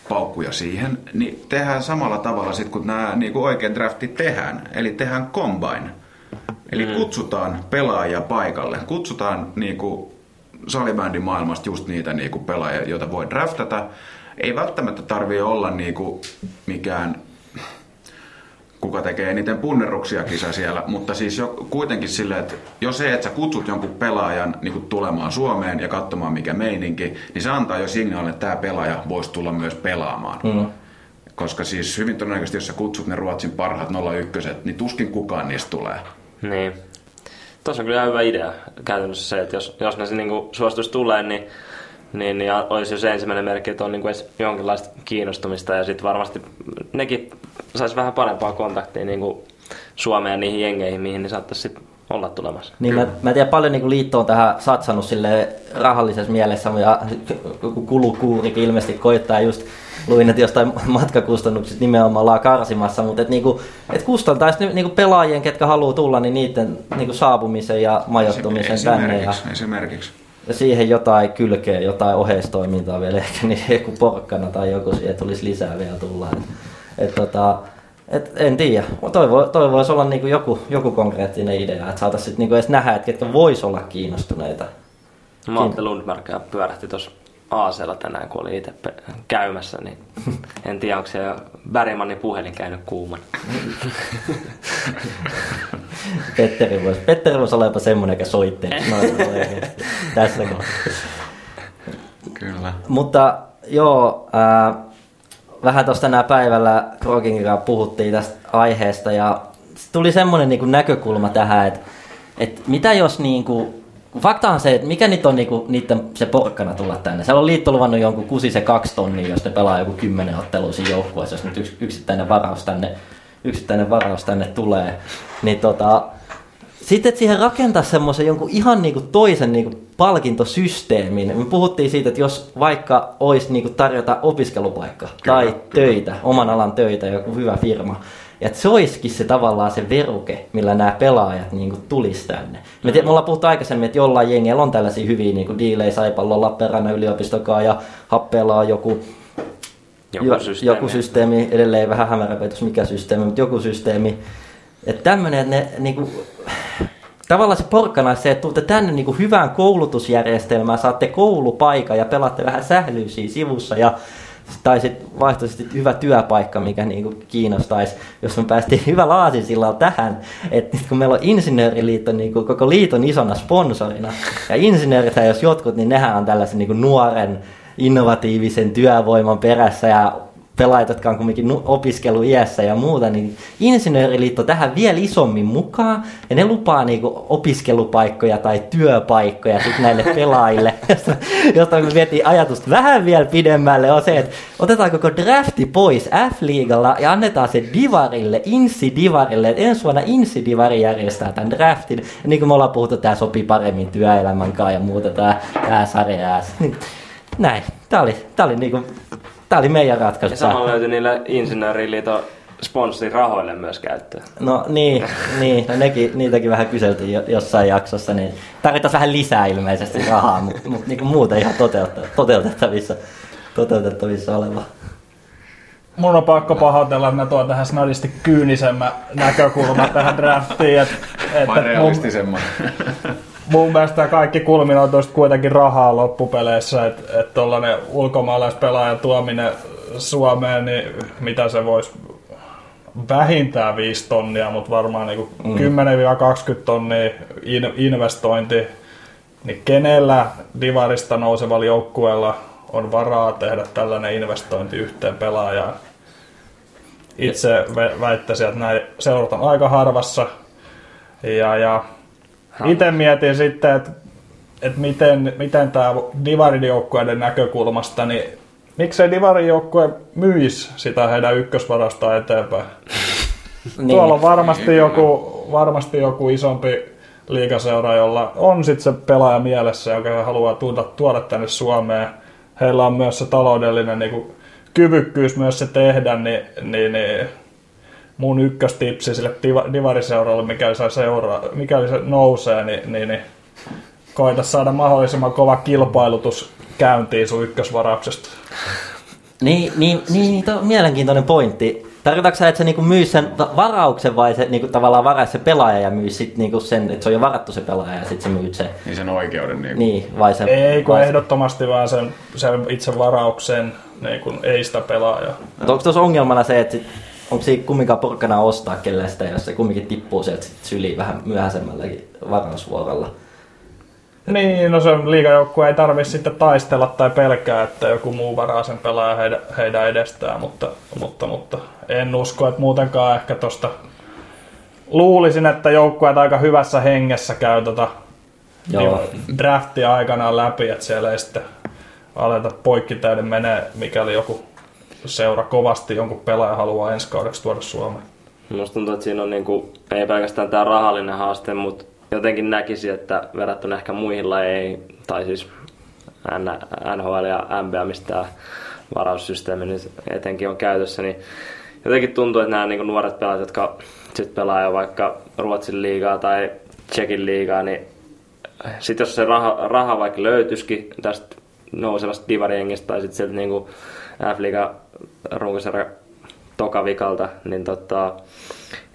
paukkuja siihen, niin tehdään samalla tavalla sitten, kun nämä niin kuin oikein draftit tehdään. Eli tehdään combine. Eli mm. kutsutaan pelaajia paikalle. Kutsutaan niin kuin, salibändin maailmasta just niitä niin kuin, pelaajia, joita voi draftata. Ei välttämättä tarvii olla niin kuin, mikään kuka tekee eniten punnerruksia kisa siellä, mutta siis jo, kuitenkin silleen, että jos se, että sä kutsut jonkun pelaajan niin kuin tulemaan Suomeen ja katsomaan mikä meininki, niin se antaa jo signaalin, että tämä pelaaja voisi tulla myös pelaamaan. Mm. Koska siis hyvin todennäköisesti, jos sä kutsut ne Ruotsin parhaat 01, niin tuskin kukaan niistä tulee. Niin. Tuossa on kyllä hyvä idea käytännössä se, että jos, jos ne se niinku suostus tulee, niin, niin, niin olisi jo se ensimmäinen merkki, että on niinku edes jonkinlaista kiinnostumista ja sitten varmasti nekin saisi vähän parempaa kontaktia niinku Suomeen ja niihin jengeihin, mihin ne saattaisi sit olla tulemassa. Niin mä, mä tiedän paljon niin liitto on tähän satsannut sille rahallisessa mielessä ja joku kulukuurikin ilmeisesti koittaa just luin, että jostain matkakustannuksista nimenomaan ollaan karsimassa, mutta et niinku, et kustantaisi niinku pelaajien, ketkä haluaa tulla, niin niiden niinku saapumisen ja majoittumisen tänne. Ja, Esimerkiksi, esimerkiksi. Ja siihen jotain kylkeä, jotain oheistoimintaa vielä, ehkä niin joku porkkana tai joku siihen tulisi lisää vielä tulla. Et, et tota, et en tiedä. Toi, voi, toi voisi olla niinku joku, joku konkreettinen idea, että saataisiin niinku edes nähdä, että ketkä vois olla kiinnostuneita. Malte Lundmark pyörähti tuossa Aasella tänään, kun oli itse käymässä, niin en tiedä, onko se Bergmanin puhelin käynyt kuumana. Petteri voisi, Petteri voisi olla jopa semmoinen, joka soittelee. noin oikeasti. Tässä kohdassa. Kyllä. Mutta joo, ää, vähän tuosta tänään päivällä Krogin kanssa puhuttiin tästä aiheesta ja tuli semmoinen niin näkökulma tähän, että, että mitä jos niin kuin, fakta on se, että mikä nyt on niin kuin, niiden se porkkana tulla tänne. Se on liitto luvannut jonkun kusi se kaksi tonnia, jos ne pelaa joku kymmenen ottelua siinä joukkueessa, jos nyt yks, yksittäinen varaus tänne, yksittäinen varaus tänne tulee. Niin tota, sitten että siihen rakentaa semmoisen jonkun ihan niinku toisen niinku palkintosysteemin. Me puhuttiin siitä, että jos vaikka olisi niinku tarjota opiskelupaikka tai töitä, oman alan töitä, joku hyvä firma, ja että se olisikin se tavallaan se veruke, millä nämä pelaajat niinku tulisi tänne. Me, tiedät, me ollaan puhuttu aikaisemmin, että jollain jengeillä on tällaisia hyviä niinku diilejä Saipallo, Lappeenrannan yliopistokaa ja Happeella on joku Joku jo- systeemi. joku systeemi, edelleen vähän hämäräpetos mikä systeemi, mutta joku systeemi. Että tämmöinen, että ne niinku, tavallaan se porkkana se, että tuutte tänne niinku hyvään koulutusjärjestelmään, saatte koulupaikan ja pelaatte vähän sählyisiä sivussa ja tai sitten vaihtoehtoisesti hyvä työpaikka, mikä niinku kiinnostaisi, jos me päästiin hyvällä aasinsillalla tähän, että nyt kun meillä on Insinööriliitto niinku koko liiton isona sponsorina, ja insinöörithän jos jotkut, niin nehän on tällaisen niinku nuoren, innovatiivisen työvoiman perässä ja pelaajat, jotka on kumminkin nu- opiskeluiässä ja muuta, niin Insinööriliitto tähän vielä isommin mukaan, ja ne lupaa niinku opiskelupaikkoja tai työpaikkoja sit näille pelaajille, josta, josta me vietiin ajatusta vähän vielä pidemmälle, on se, että otetaan koko drafti pois F-liigalla ja annetaan se Divarille, Insi-Divarille, että ensi vuonna Insi-Divari järjestää tämän draftin, ja niin kuin me ollaan puhuttu, tämä sopii paremmin työelämän kanssa ja muuta, tämä, tämä sarja. Niin, Näin, tämä oli, tämä oli, niinku, tämä oli meidän ratkaisu. Ja samalla löytyi niille Insinööriliiton sponsorirahoille myös käyttöön. No niin, niin no nekin, niitäkin vähän kyseltiin jo, jossain jaksossa, niin tarvitaan vähän lisää ilmeisesti rahaa, mutta mut, niinku muuten ihan toteutettavissa, toteutettavissa oleva. Mun on pakko pahoitella, että mä tuon tähän snadisti kyynisemmän näkökulman tähän draftiin. Et, et, Vai et mun, realistisemman. mun mielestä kaikki kulminoituu sit kuitenkin rahaa loppupeleissä, että et tollanen ulkomaalaispelaajan tuominen Suomeen, niin mitä se voisi vähintään 5 tonnia, mutta varmaan niinku mm. 10-20 tonnia in, investointi, niin kenellä divarista nousevalla joukkueella on varaa tehdä tällainen investointi yhteen pelaajaan? Itse vä- väittäisin, että näin seurat on aika harvassa. Ja, ja itse mietin sitten, että, että miten, miten tämä Divarin joukkueiden näkökulmasta, niin miksei Divarin joukkue myisi sitä heidän ykkösvarasta eteenpäin? Niin. Tuolla on varmasti joku, varmasti joku isompi liikaseura, jolla on sitten se pelaaja mielessä, joka haluaa tuoda, tuoda tänne Suomeen. Heillä on myös se taloudellinen niin kuin, kyvykkyys myös se tehdä, niin, niin, niin mun ykköstipsi sille diva- divariseuralle, mikäli se, seuraa, mikäli se nousee, niin, niin, niin koita saada mahdollisimman kova kilpailutus käyntiin sun ykkösvarauksesta. Niin, niin, niin tuo on mielenkiintoinen pointti. Tarkoitatko sä, että se niinku myy sen va- varauksen vai se niinku tavallaan varaisi se pelaaja ja myy sit niinku sen, että se on jo varattu se pelaaja ja sitten se myyt se? Niin sen oikeuden. Niin Niin, vai se... Ei, kun vai se- ehdottomasti vaan sen, sen itse varauksen, niin kun ei sitä pelaajaa. Mutta onko tuossa ongelmana se, että sit, onko siinä kumminkaan porkkana ostaa kelle sitä, jos se kumminkin tippuu sieltä syliin vähän myöhäisemmälläkin varausvuorolla? Niin, no se liigajoukkue ei tarvitse sitten taistella tai pelkää, että joku muu varaa sen pelaaja heidän, heidän edestään, mutta, mutta, mutta en usko, että muutenkaan ehkä tosta luulisin, että joukkueet aika hyvässä hengessä käy tota Joo. draftia aikanaan läpi, että siellä ei sitten aleta poikkitäyden menee, mikäli joku seura kovasti jonkun pelaaja haluaa ensi kaudeksi tuoda Suomeen. Musta tuntuu, että siinä on niinku, ei pelkästään tämä rahallinen haaste, mutta jotenkin näkisi, että verrattuna ehkä muihin lajeihin, tai siis NHL ja NBA, mistä tämä varaussysteemi nyt etenkin on käytössä, niin jotenkin tuntuu, että nämä niinku nuoret pelaajat, jotka sit pelaa jo vaikka Ruotsin liigaa tai Tsekin liigaa, niin sitten jos se raha, raha vaikka löytyisikin tästä nousevasta divariengistä tai sitten sieltä niinku F-liiga runkosarja tokavikalta, niin tota,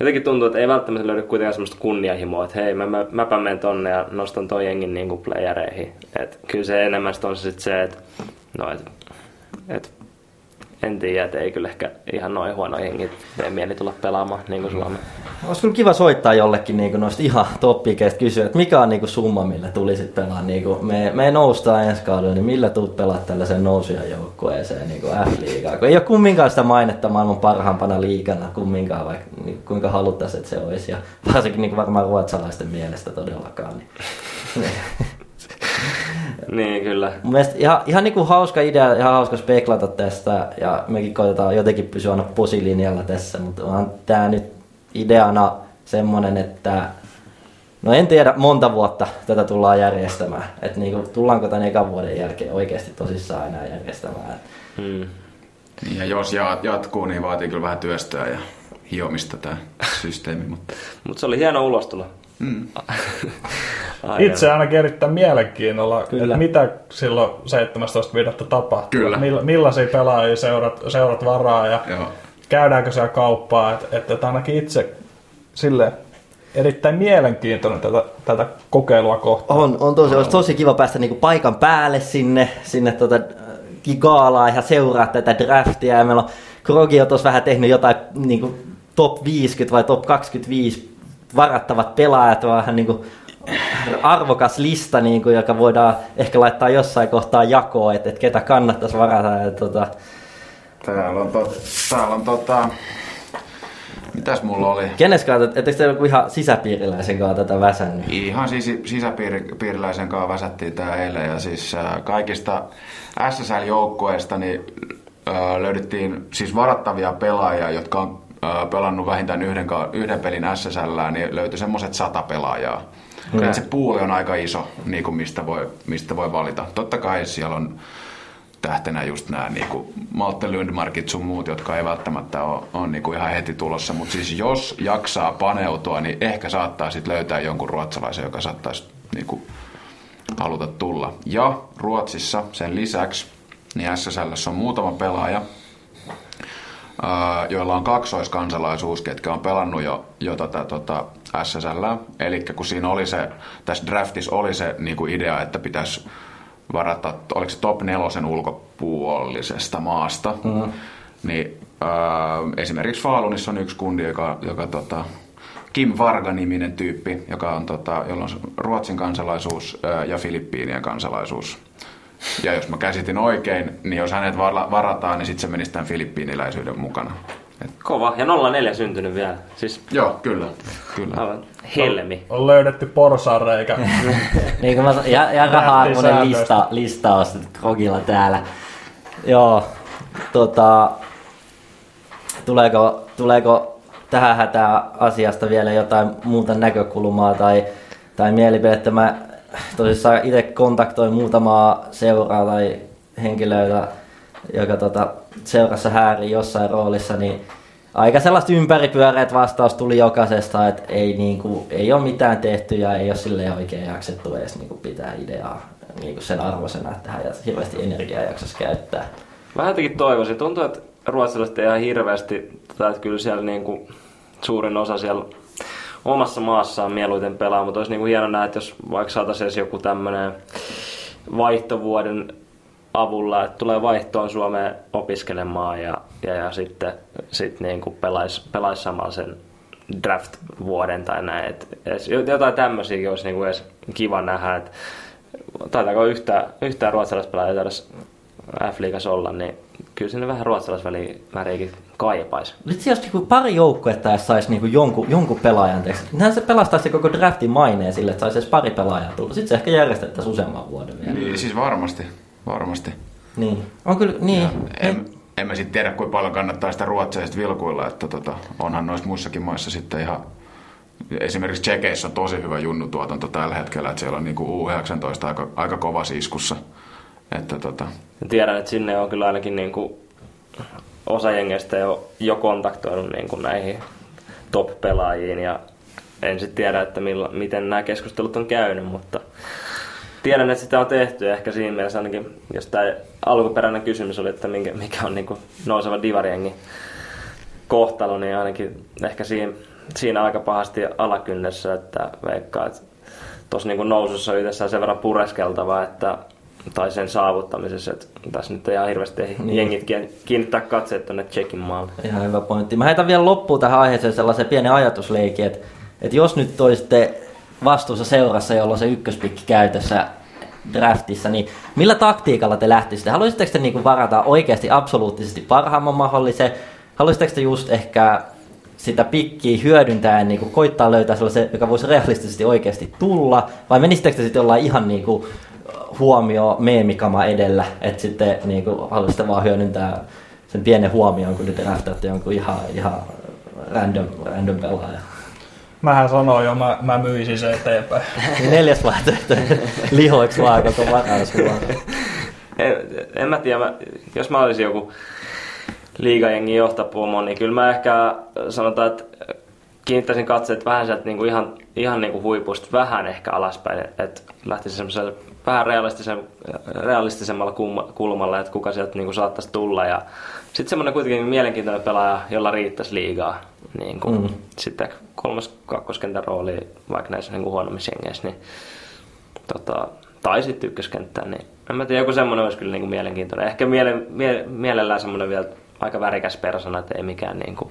jotenkin tuntuu, että ei välttämättä löydy kuitenkaan semmoista kunnianhimoa, että hei, mä, mä, mäpä menen tonne ja nostan toi jengin niin playereihin. Et kyllä se enemmän on se, sit se että no, et, et, en tiedä, että ei kyllä ehkä ihan noin huono jengi tee mieli tulla pelaamaan niin kuin Suomeen. Olisi kyllä kiva soittaa jollekin niin noista ihan toppikeista kysyä, että mikä on niin summa, millä tulisit pelaa. Niin kuin me, me noustaan ensi kaudella, niin millä tuut pelaa tällaisen nousujan joukkueeseen niin F-liigaa? Kun ei ole kumminkaan sitä mainetta maailman parhaimpana liigana, kumminkaan, vaikka niin, kuinka haluttaisiin, että se olisi. Ja varsinkin niin varmaan ruotsalaisten mielestä todellakaan. Niin. niin, kyllä. Mun mielestä ihan, ihan niin kuin hauska idea, ihan hauska speklata tästä ja mekin koitetaan jotenkin pysyä aina posilinjalla tässä, mutta on tämä nyt ideana semmonen, että no en tiedä monta vuotta tätä tullaan järjestämään. Että niinku, tullaanko tämän ekan vuoden jälkeen oikeasti tosissaan enää järjestämään. Hmm. Niin ja jos jatkuu, niin vaatii kyllä vähän työstöä ja hiomista tämä systeemi. Mutta Mut se oli hieno ulostulo. Mm. Itse ainakin erittäin mielenkiinnolla, Kyllä. että mitä silloin 17.5. tapahtuu. Kyllä. Mill, millaisia pelaajia seurat, seurat varaa ja Joo. käydäänkö siellä kauppaa. Että, että ainakin itse sille erittäin mielenkiintoinen tätä, tätä kokeilua kohtaan. On, on tosi, olisi tosi kiva päästä niinku paikan päälle sinne, sinne tota, gaalaan ja seuraa tätä draftia. Ja meillä on Krogi on tuossa vähän tehnyt jotain niinku top 50 vai top 25 varattavat pelaajat, vähän niin kuin arvokas lista, niin kuin, joka voidaan ehkä laittaa jossain kohtaa jakoon, että, että ketä kannattaisi varata. Ja, tota... Täällä on, to, täällä on tota, Mitäs mulla oli? Kenes kanssa, ettekö te joku ihan sisäpiiriläisen kanssa tätä väsännyt? Ihan siis sisäpiiriläisen kanssa väsättiin tää eilen ja siis äh, kaikista SSL-joukkueista niin äh, löydettiin siis varattavia pelaajia, jotka on pelannut vähintään yhden, yhden pelin SSL, niin löytyi semmoiset sata pelaajaa. Okay. se puoli on aika iso, niin kuin mistä, voi, mistä voi valita. Totta kai siellä on tähtenä just nämä niin kuin Malte Lundmarkit sun muut, jotka ei välttämättä ole, ole niin kuin ihan heti tulossa. Mutta siis jos jaksaa paneutua, niin ehkä saattaa sitten löytää jonkun ruotsalaisen, joka saattaisi niin kuin haluta tulla. Ja Ruotsissa sen lisäksi, niin SSL on muutama pelaaja, joilla on kaksoiskansalaisuus, ketkä on pelannut jo, jo tota, tota SSL. Eli kun siinä oli se, tässä draftissa oli se niin kuin idea, että pitäisi varata, oliko se top nelosen ulkopuolisesta maasta, mm-hmm. niin äh, esimerkiksi Falunissa on yksi kundi, joka, joka tota, Kim Varga-niminen tyyppi, joka on, tota, jolla on Ruotsin kansalaisuus äh, ja Filippiinien kansalaisuus. Ja jos mä käsitin oikein, niin jos hänet varataan, niin sitten se menisi tämän filippiiniläisyyden mukana. Et... Kova. Ja 04 syntynyt vielä. Siis... Joo, kyllä. kyllä. Aivan helmi. On, on löydetty porsareikä. niin kuin mä ja, ja raha-arvoinen lista, listaus Krogilla täällä. Joo, tota, tuleeko, tuleeko tähän hätään asiasta vielä jotain muuta näkökulmaa tai, tai mielipidettä? Mä tosissaan itse kontaktoin muutamaa seuraa tai henkilöitä, joka tota, seurassa hääri jossain roolissa, niin aika sellaista ympäripyöreät vastaus tuli jokaisesta, että ei, niinku, ei ole mitään tehty ja ei ole sille oikein jaksettu edes niinku, pitää ideaa niinku sen arvoisena, että tähän hirveästi energiaa jaksaisi käyttää. Vähän jotenkin toivoisin. Tuntuu, että ruotsalaiset ei ihan hirveästi, että kyllä siellä niinku, suurin osa siellä omassa maassaan mieluiten pelaa, mutta olisi niin kuin hieno nähdä, että jos vaikka saataisiin edes joku tämmöinen vaihtovuoden avulla, että tulee vaihtoon Suomeen opiskelemaan ja, ja, ja sitten sit niin kuin pelaisi, pelais samalla sen draft-vuoden tai näin. Et jotain tämmöisiä olisi niin kuin edes kiva nähdä, että taitaako yhtään, yhtään ruotsalaispelaajaa F-liigassa olla, niin kyllä sinne vähän ruotsalaisväriäkin kaipaisi. Nyt jos niinku pari joukkuetta ja saisi niinku jonkun, jonkun pelaajan tekstit, niin se pelastaisi koko draftin maineen sille, että saisi edes pari pelaajaa tulla. Sitten se ehkä järjestettäisiin useamman vuoden vielä. Niin, siis varmasti. Varmasti. Niin. On kyllä, niin. en, en mä sitten tiedä, kuinka paljon kannattaa sitä ruotsalaisesta vilkuilla, että tota, onhan noissa muissakin maissa sitten ihan Esimerkiksi Tsekeissä on tosi hyvä junnutuotanto tällä hetkellä, että siellä on niinku U19 aika, aika kova iskussa. Että tota... Tiedän, että sinne on kyllä ainakin niinku osa jengeistä jo, jo kontaktoinut niinku näihin top-pelaajiin ja en sitten tiedä, että milla, miten nämä keskustelut on käynyt, mutta tiedän, että sitä on tehty ehkä siinä mielessä ainakin, jos tämä alkuperäinen kysymys oli, että minkä, mikä on niinku nouseva divariengi kohtalo, niin ainakin ehkä siinä, siinä aika pahasti alakynnessä, että veikkaa, että tuossa niin nousussa on itsessään sen verran pureskeltava, että tai sen saavuttamisessa, että tässä nyt ei ihan hirveästi niin. jengit kiinnittää katseet tuonne Tsekin maalle. Ihan hyvä pointti. Mä heitän vielä loppuun tähän aiheeseen sellaisen pienen ajatusleikin, että, että jos nyt toisitte vastuussa seurassa, jolla on se ykköspikki käytössä draftissa, niin millä taktiikalla te lähtisitte? Haluaisitteko te niin varata oikeasti absoluuttisesti parhaimman mahdollisen? Haluaisitteko te just ehkä sitä pikkiä hyödyntää niin koittaa löytää sellaisen, joka voisi realistisesti oikeasti tulla? Vai menisittekö te sitten olla ihan niin kuin huomio meemikama edellä, että sitten niin kuin, haluaisitte vaan hyödyntää sen pienen huomioon, kun te draftaatte jonkun ihan, ihan random, random pelaaja. Mähän sanoin jo, mä, mä myisin se eteenpäin. Neljäs vaihtoehto, lihoiksi vaan koko varaus en, en mä tiedä, mä, jos mä olisin joku liigajengin johtapuomo, niin kyllä mä ehkä sanotaan, että kiinnittäisin katseet vähän sieltä niinku ihan, ihan niinku huipusta vähän ehkä alaspäin, että lähtisin semmoiselle vähän realistisen, realistisemmalla kulmalla, että kuka sieltä niinku saattaisi tulla. Ja sitten semmoinen kuitenkin mielenkiintoinen pelaaja, jolla riittäisi liigaa. Niin kuin, mm. Sitten kolmas kakkoskentän rooli vaikka näissä niin kuin huonommissa jengeissä. Niin, tota, tai sitten ykköskenttään, niin en mä tiedä, joku semmoinen olisi kyllä niin kuin mielenkiintoinen. Ehkä miele, mie, mielellään semmoinen vielä aika värikäs persona, että ei mikään, niin kuin,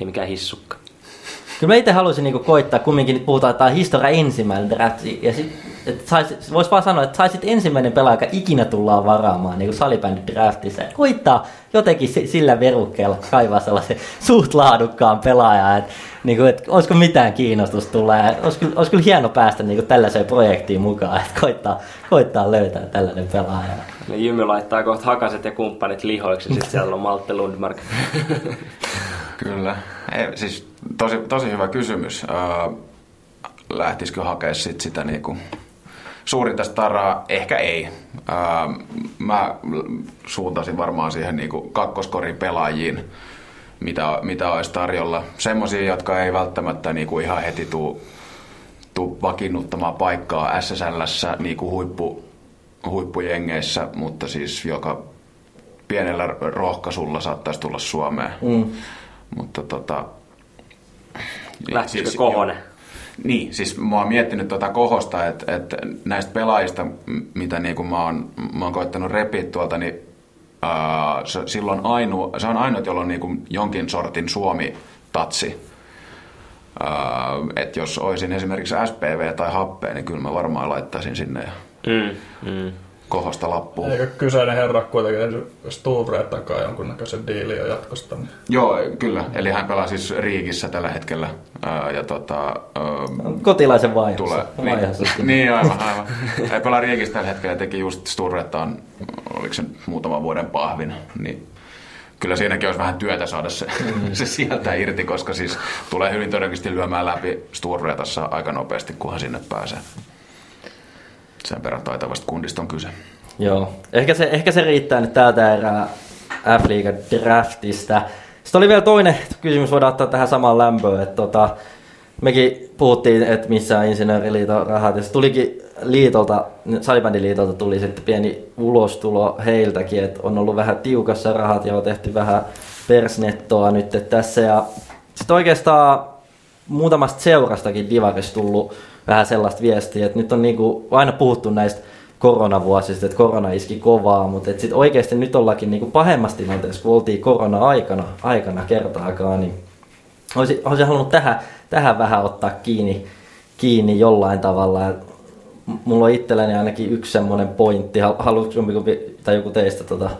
ei mikään hissukka. Kyllä mä itse haluaisin niinku koittaa, kumminkin nyt puhutaan, että tämä on historia ensimmäinen draft, ja sit, et sais, vois vaan sanoa, että saisit ensimmäinen pelaaja, joka ikinä tullaan varaamaan niin salibändin draftissa. Koittaa jotenkin sillä verukkeella kaivaa sellaisen suht laadukkaan pelaajan, että niin kuin, että olisiko mitään kiinnostusta tulla. Ja olisi, kyllä, olisi kyllä hieno päästä niin kuin tällaiseen projektiin mukaan, että koittaa, koittaa löytää tällainen pelaaja. Jymy laittaa kohta hakaset ja kumppanit lihoiksi, ja sitten siellä on Malte Lundmark. kyllä. Ei, siis tosi, tosi hyvä kysymys. Äh, lähtisikö hakea sit sitä niinku suurinta staraa? Ehkä ei. Äh, mä suuntaisin varmaan siihen niinku kakkoskorin pelaajiin, mitä, mitä olisi tarjolla. Semmoisia, jotka ei välttämättä niinku ihan heti tuu, tuu vakiinnuttamaan paikkaa SSLssä niinku huippu, huippujengeissä, mutta siis joka pienellä rohkaisulla saattaisi tulla Suomeen. Mm. Mutta tota, Lähtisikö siis, Kohonen? Niin, siis mä oon miettinyt tuota kohosta, että, että näistä pelaajista, mitä niin kuin mä, oon, mä oon koittanut repiä tuolta, niin ää, silloin ainu, se on ainut, jolla on niin kuin jonkin sortin Suomi-tatsi. että jos olisin esimerkiksi SPV tai Happe, niin kyllä mä varmaan laittaisin sinne. Mm, mm kohosta lappuun. Eikö kyseinen herra kuitenkin Sture takaa jonkunnäköisen diilin jo jatkosta? Niin. Joo, kyllä. Eli hän pelaa siis Riigissä tällä hetkellä. ja tota, Kotilaisen vaiheessa. Tulee. Vaiheessa. Niin, niin, aivan, aivan. Hän pelaa Riigissä tällä hetkellä teki just Sturrettaan, oliko se muutaman vuoden pahvin. Niin kyllä siinäkin olisi vähän työtä saada se, mm. se sieltä irti, koska siis tulee hyvin todennäköisesti lyömään läpi Sturretassa aika nopeasti, kunhan sinne pääsee sen verran taitavasta kundista on kyse. Joo, ehkä se, ehkä se riittää nyt tältä erää F-liigan draftista. Sitten oli vielä toinen kysymys, voidaan ottaa tähän samaan lämpöön, että tota, mekin puhuttiin, että missä on insinööriliiton rahat, ja tulikin liitolta, salibändiliitolta tuli sitten pieni ulostulo heiltäkin, että on ollut vähän tiukassa rahat ja on tehty vähän persnettoa nyt tässä, ja sitten oikeastaan muutamasta seurastakin Divarissa tullut vähän sellaista viestiä, että nyt on niinku aina puhuttu näistä koronavuosista, että korona iski kovaa, mutta sitten oikeasti nyt ollakin niinku pahemmassa tilanteessa, kun oltiin korona-aikana aikana kertaakaan, niin olisin, olisin halunnut tähän, tähän vähän ottaa kiinni, kiinni jollain tavalla. Et mulla on itselläni ainakin yksi semmoinen pointti. Haluatko jompikumpi tai joku teistä tota,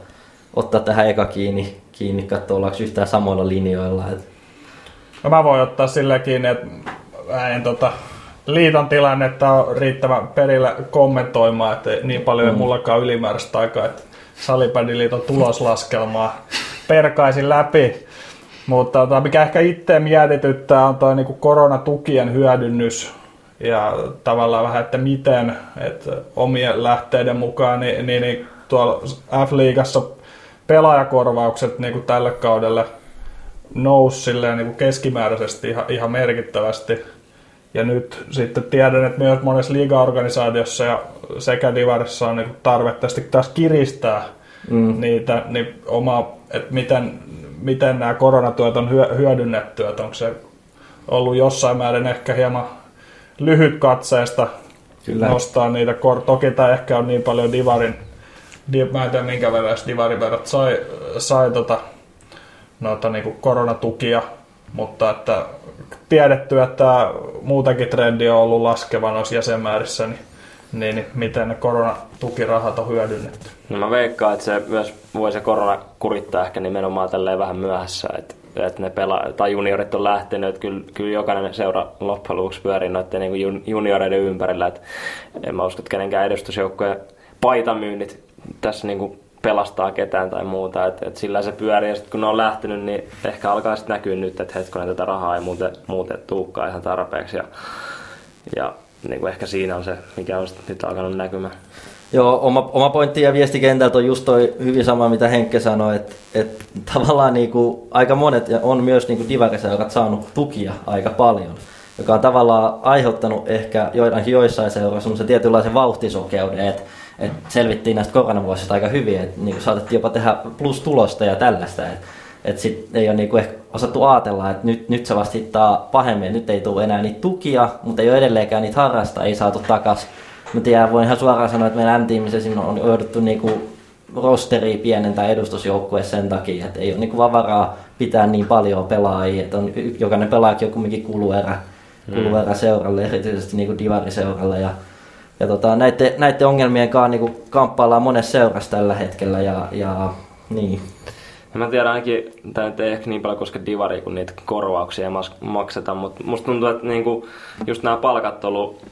ottaa tähän eka kiinni, kiinni katsoa, ollaanko yhtään samoilla linjoilla? Et... No mä voin ottaa sillä kiinni, että en tota, liiton tilannetta on riittävän perillä kommentoimaan, että niin paljon ei mm. mullakaan ylimääräistä aikaa, että Salibändiliiton tuloslaskelmaa perkaisin läpi. Mutta tota, mikä ehkä itse mietityttää on tuo niinku koronatukien hyödynnys ja tavallaan vähän, että miten, että omien lähteiden mukaan, niin, niin, niin tuolla F-liigassa pelaajakorvaukset niin kuin tälle kaudelle nousi niin keskimääräisesti ihan, ihan merkittävästi ja nyt sitten tiedän, että myös monessa liiga-organisaatiossa ja sekä Divarissa on niin tarvetta sitten taas kiristää mm. niitä, niin oma, että miten, miten nämä koronatuet on hyö- hyödynnetty, että onko se ollut jossain määrin ehkä hieman lyhytkatseesta Kyllä. nostaa niitä. Kor- Toki tämä ehkä on niin paljon divarin, di- mä en tiedä minkä verran divarin verran sai, sai tota, noita niinku koronatukia, mutta että tiedetty, että muutenkin trendi on ollut laskeva noissa jäsenmäärissä, niin, niin, niin miten ne koronatukirahat on hyödynnetty. No mä veikkaan, että se myös voi se korona kurittaa ehkä nimenomaan tälleen vähän myöhässä, että että ne pela- tai juniorit on lähtenyt, että kyllä, kyllä jokainen seura loppujen lopuksi pyörii noiden niin jun- junioreiden ympärillä, että en mä usko, että kenenkään edustusjoukkojen paitamyynnit tässä niin kuin pelastaa ketään tai muuta, että et sillä se pyörii ja sitten kun ne on lähtenyt, niin ehkä alkaa sitten näkyä nyt, että hetkonen tätä rahaa ei muuten, muuten tuukkaan ihan tarpeeksi ja, ja niin kuin ehkä siinä on se, mikä on nyt alkanut näkymään. Joo, oma, oma pointti ja viesti kentältä on just toi hyvin sama, mitä Henkke sanoi, että et tavallaan niinku, aika monet ja on myös niinku divariseurat saanut tukia aika paljon, joka on tavallaan aiheuttanut ehkä joidenkin joissain seuroissa semmoisen tietynlaisen vauhtisokeuden, että et selvittiin näistä koronavuosista aika hyvin, että niinku saatettiin jopa tehdä plus-tulosta ja tällaista, että et sit ei ole niinku ehkä osattu ajatella, että nyt, nyt se vasta hittaa pahemmin, nyt ei tule enää niitä tukia, mutta ei ole edelleenkään niitä harrasta, ei saatu takaisin Mä tiedän, voin ihan suoraan sanoa, että meidän M-tiimissä on jouduttu niinku rosteri pienentää edustusjoukkueessa sen takia, että ei ole niinku vaan varaa pitää niin paljon pelaajia, että on, jokainen pelaajakin on kumminkin kuluerä, kuluerä seuralle, erityisesti niinku divariseuralle ja ja tota, näiden, näiden ongelmien kanssa niinku kamppaillaan monessa seurassa tällä hetkellä ja, ja niin. Ja mä tiedän ainakin, tämä ei ehkä niin paljon koske divari, kun niitä korvauksia ei makseta, mutta musta tuntuu, että niinku, just nämä palkat ollut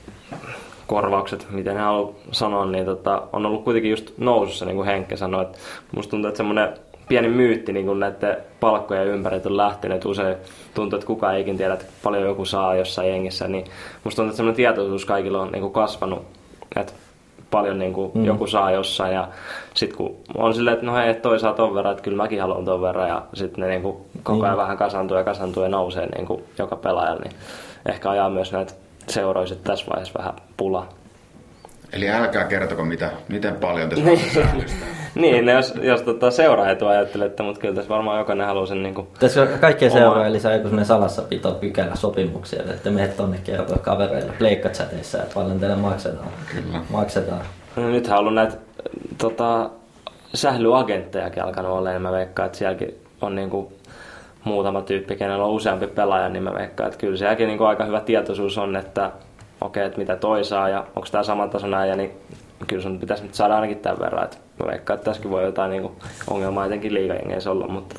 korvaukset, miten hän haluaa sanoa, niin tota, on ollut kuitenkin just nousussa, niin kuin Henkke sanoi. Että musta tuntuu, että semmoinen pieni myytti niin kuin näiden palkkojen ympäriltä on lähtenyt. Usein tuntuu, että kukaan ei ikin tiedä, että paljon joku saa jossain jengissä. Niin musta tuntuu, että semmoinen tietoisuus kaikilla on niin kuin kasvanut. Että paljon niin kuin mm. joku saa jossain ja sitten kun on silleen, että no hei, toi saa ton verran, että kyllä mäkin haluan ton verran ja sitten ne niin kuin koko ajan vähän kasantuu ja kasantuu ja nousee niin kuin joka pelaajalla, niin ehkä ajaa myös näitä seuroiset tässä vaiheessa vähän pula. Eli älkää kertoko, mitä, miten paljon te Niin. säännöstä. niin, no jos, jos tota seuraajaetu ajattelette, mutta kyllä tässä varmaan jokainen haluaa sen niin kuin, Tässä on kaikkien Oma- seurojen lisää joku sellainen salassapito pykälä sopimuksia, että menet tonne kertoa kavereille pleikkachateissa, että paljon teille maksetaan. Kyllä. maksetaan. No, nythän on ollut näitä tota, sählyagenttejakin alkanut olla, niin mä veikkaan, että sielläkin on niin kuin, muutama tyyppi, kenellä on useampi pelaaja, niin mä veikkaan, että kyllä sielläkin niin kuin, aika hyvä tietoisuus on, että okei, että mitä toi saa ja onko tämä saman tason äijä, niin kyllä sun pitäisi nyt saada ainakin tämän verran. Että mä veikkaan, että tässäkin voi jotain niin kuin, ongelmaa etenkin liigajengeissä olla, mutta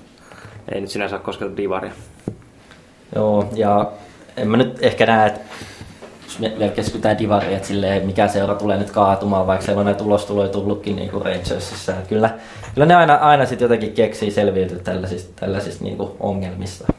ei nyt sinänsä ole kosketa divaria. Joo, ja en mä nyt ehkä näe, että jos me keskitytään divariin, että silleen, mikä seura tulee nyt kaatumaan, vaikka sellainen tulostulo ei tullutkin niin kuin Rangersissa. Kyllä, kyllä ne aina, aina sitten jotenkin keksii selviytyä tällaisista, tällaisista niin kuin ongelmista.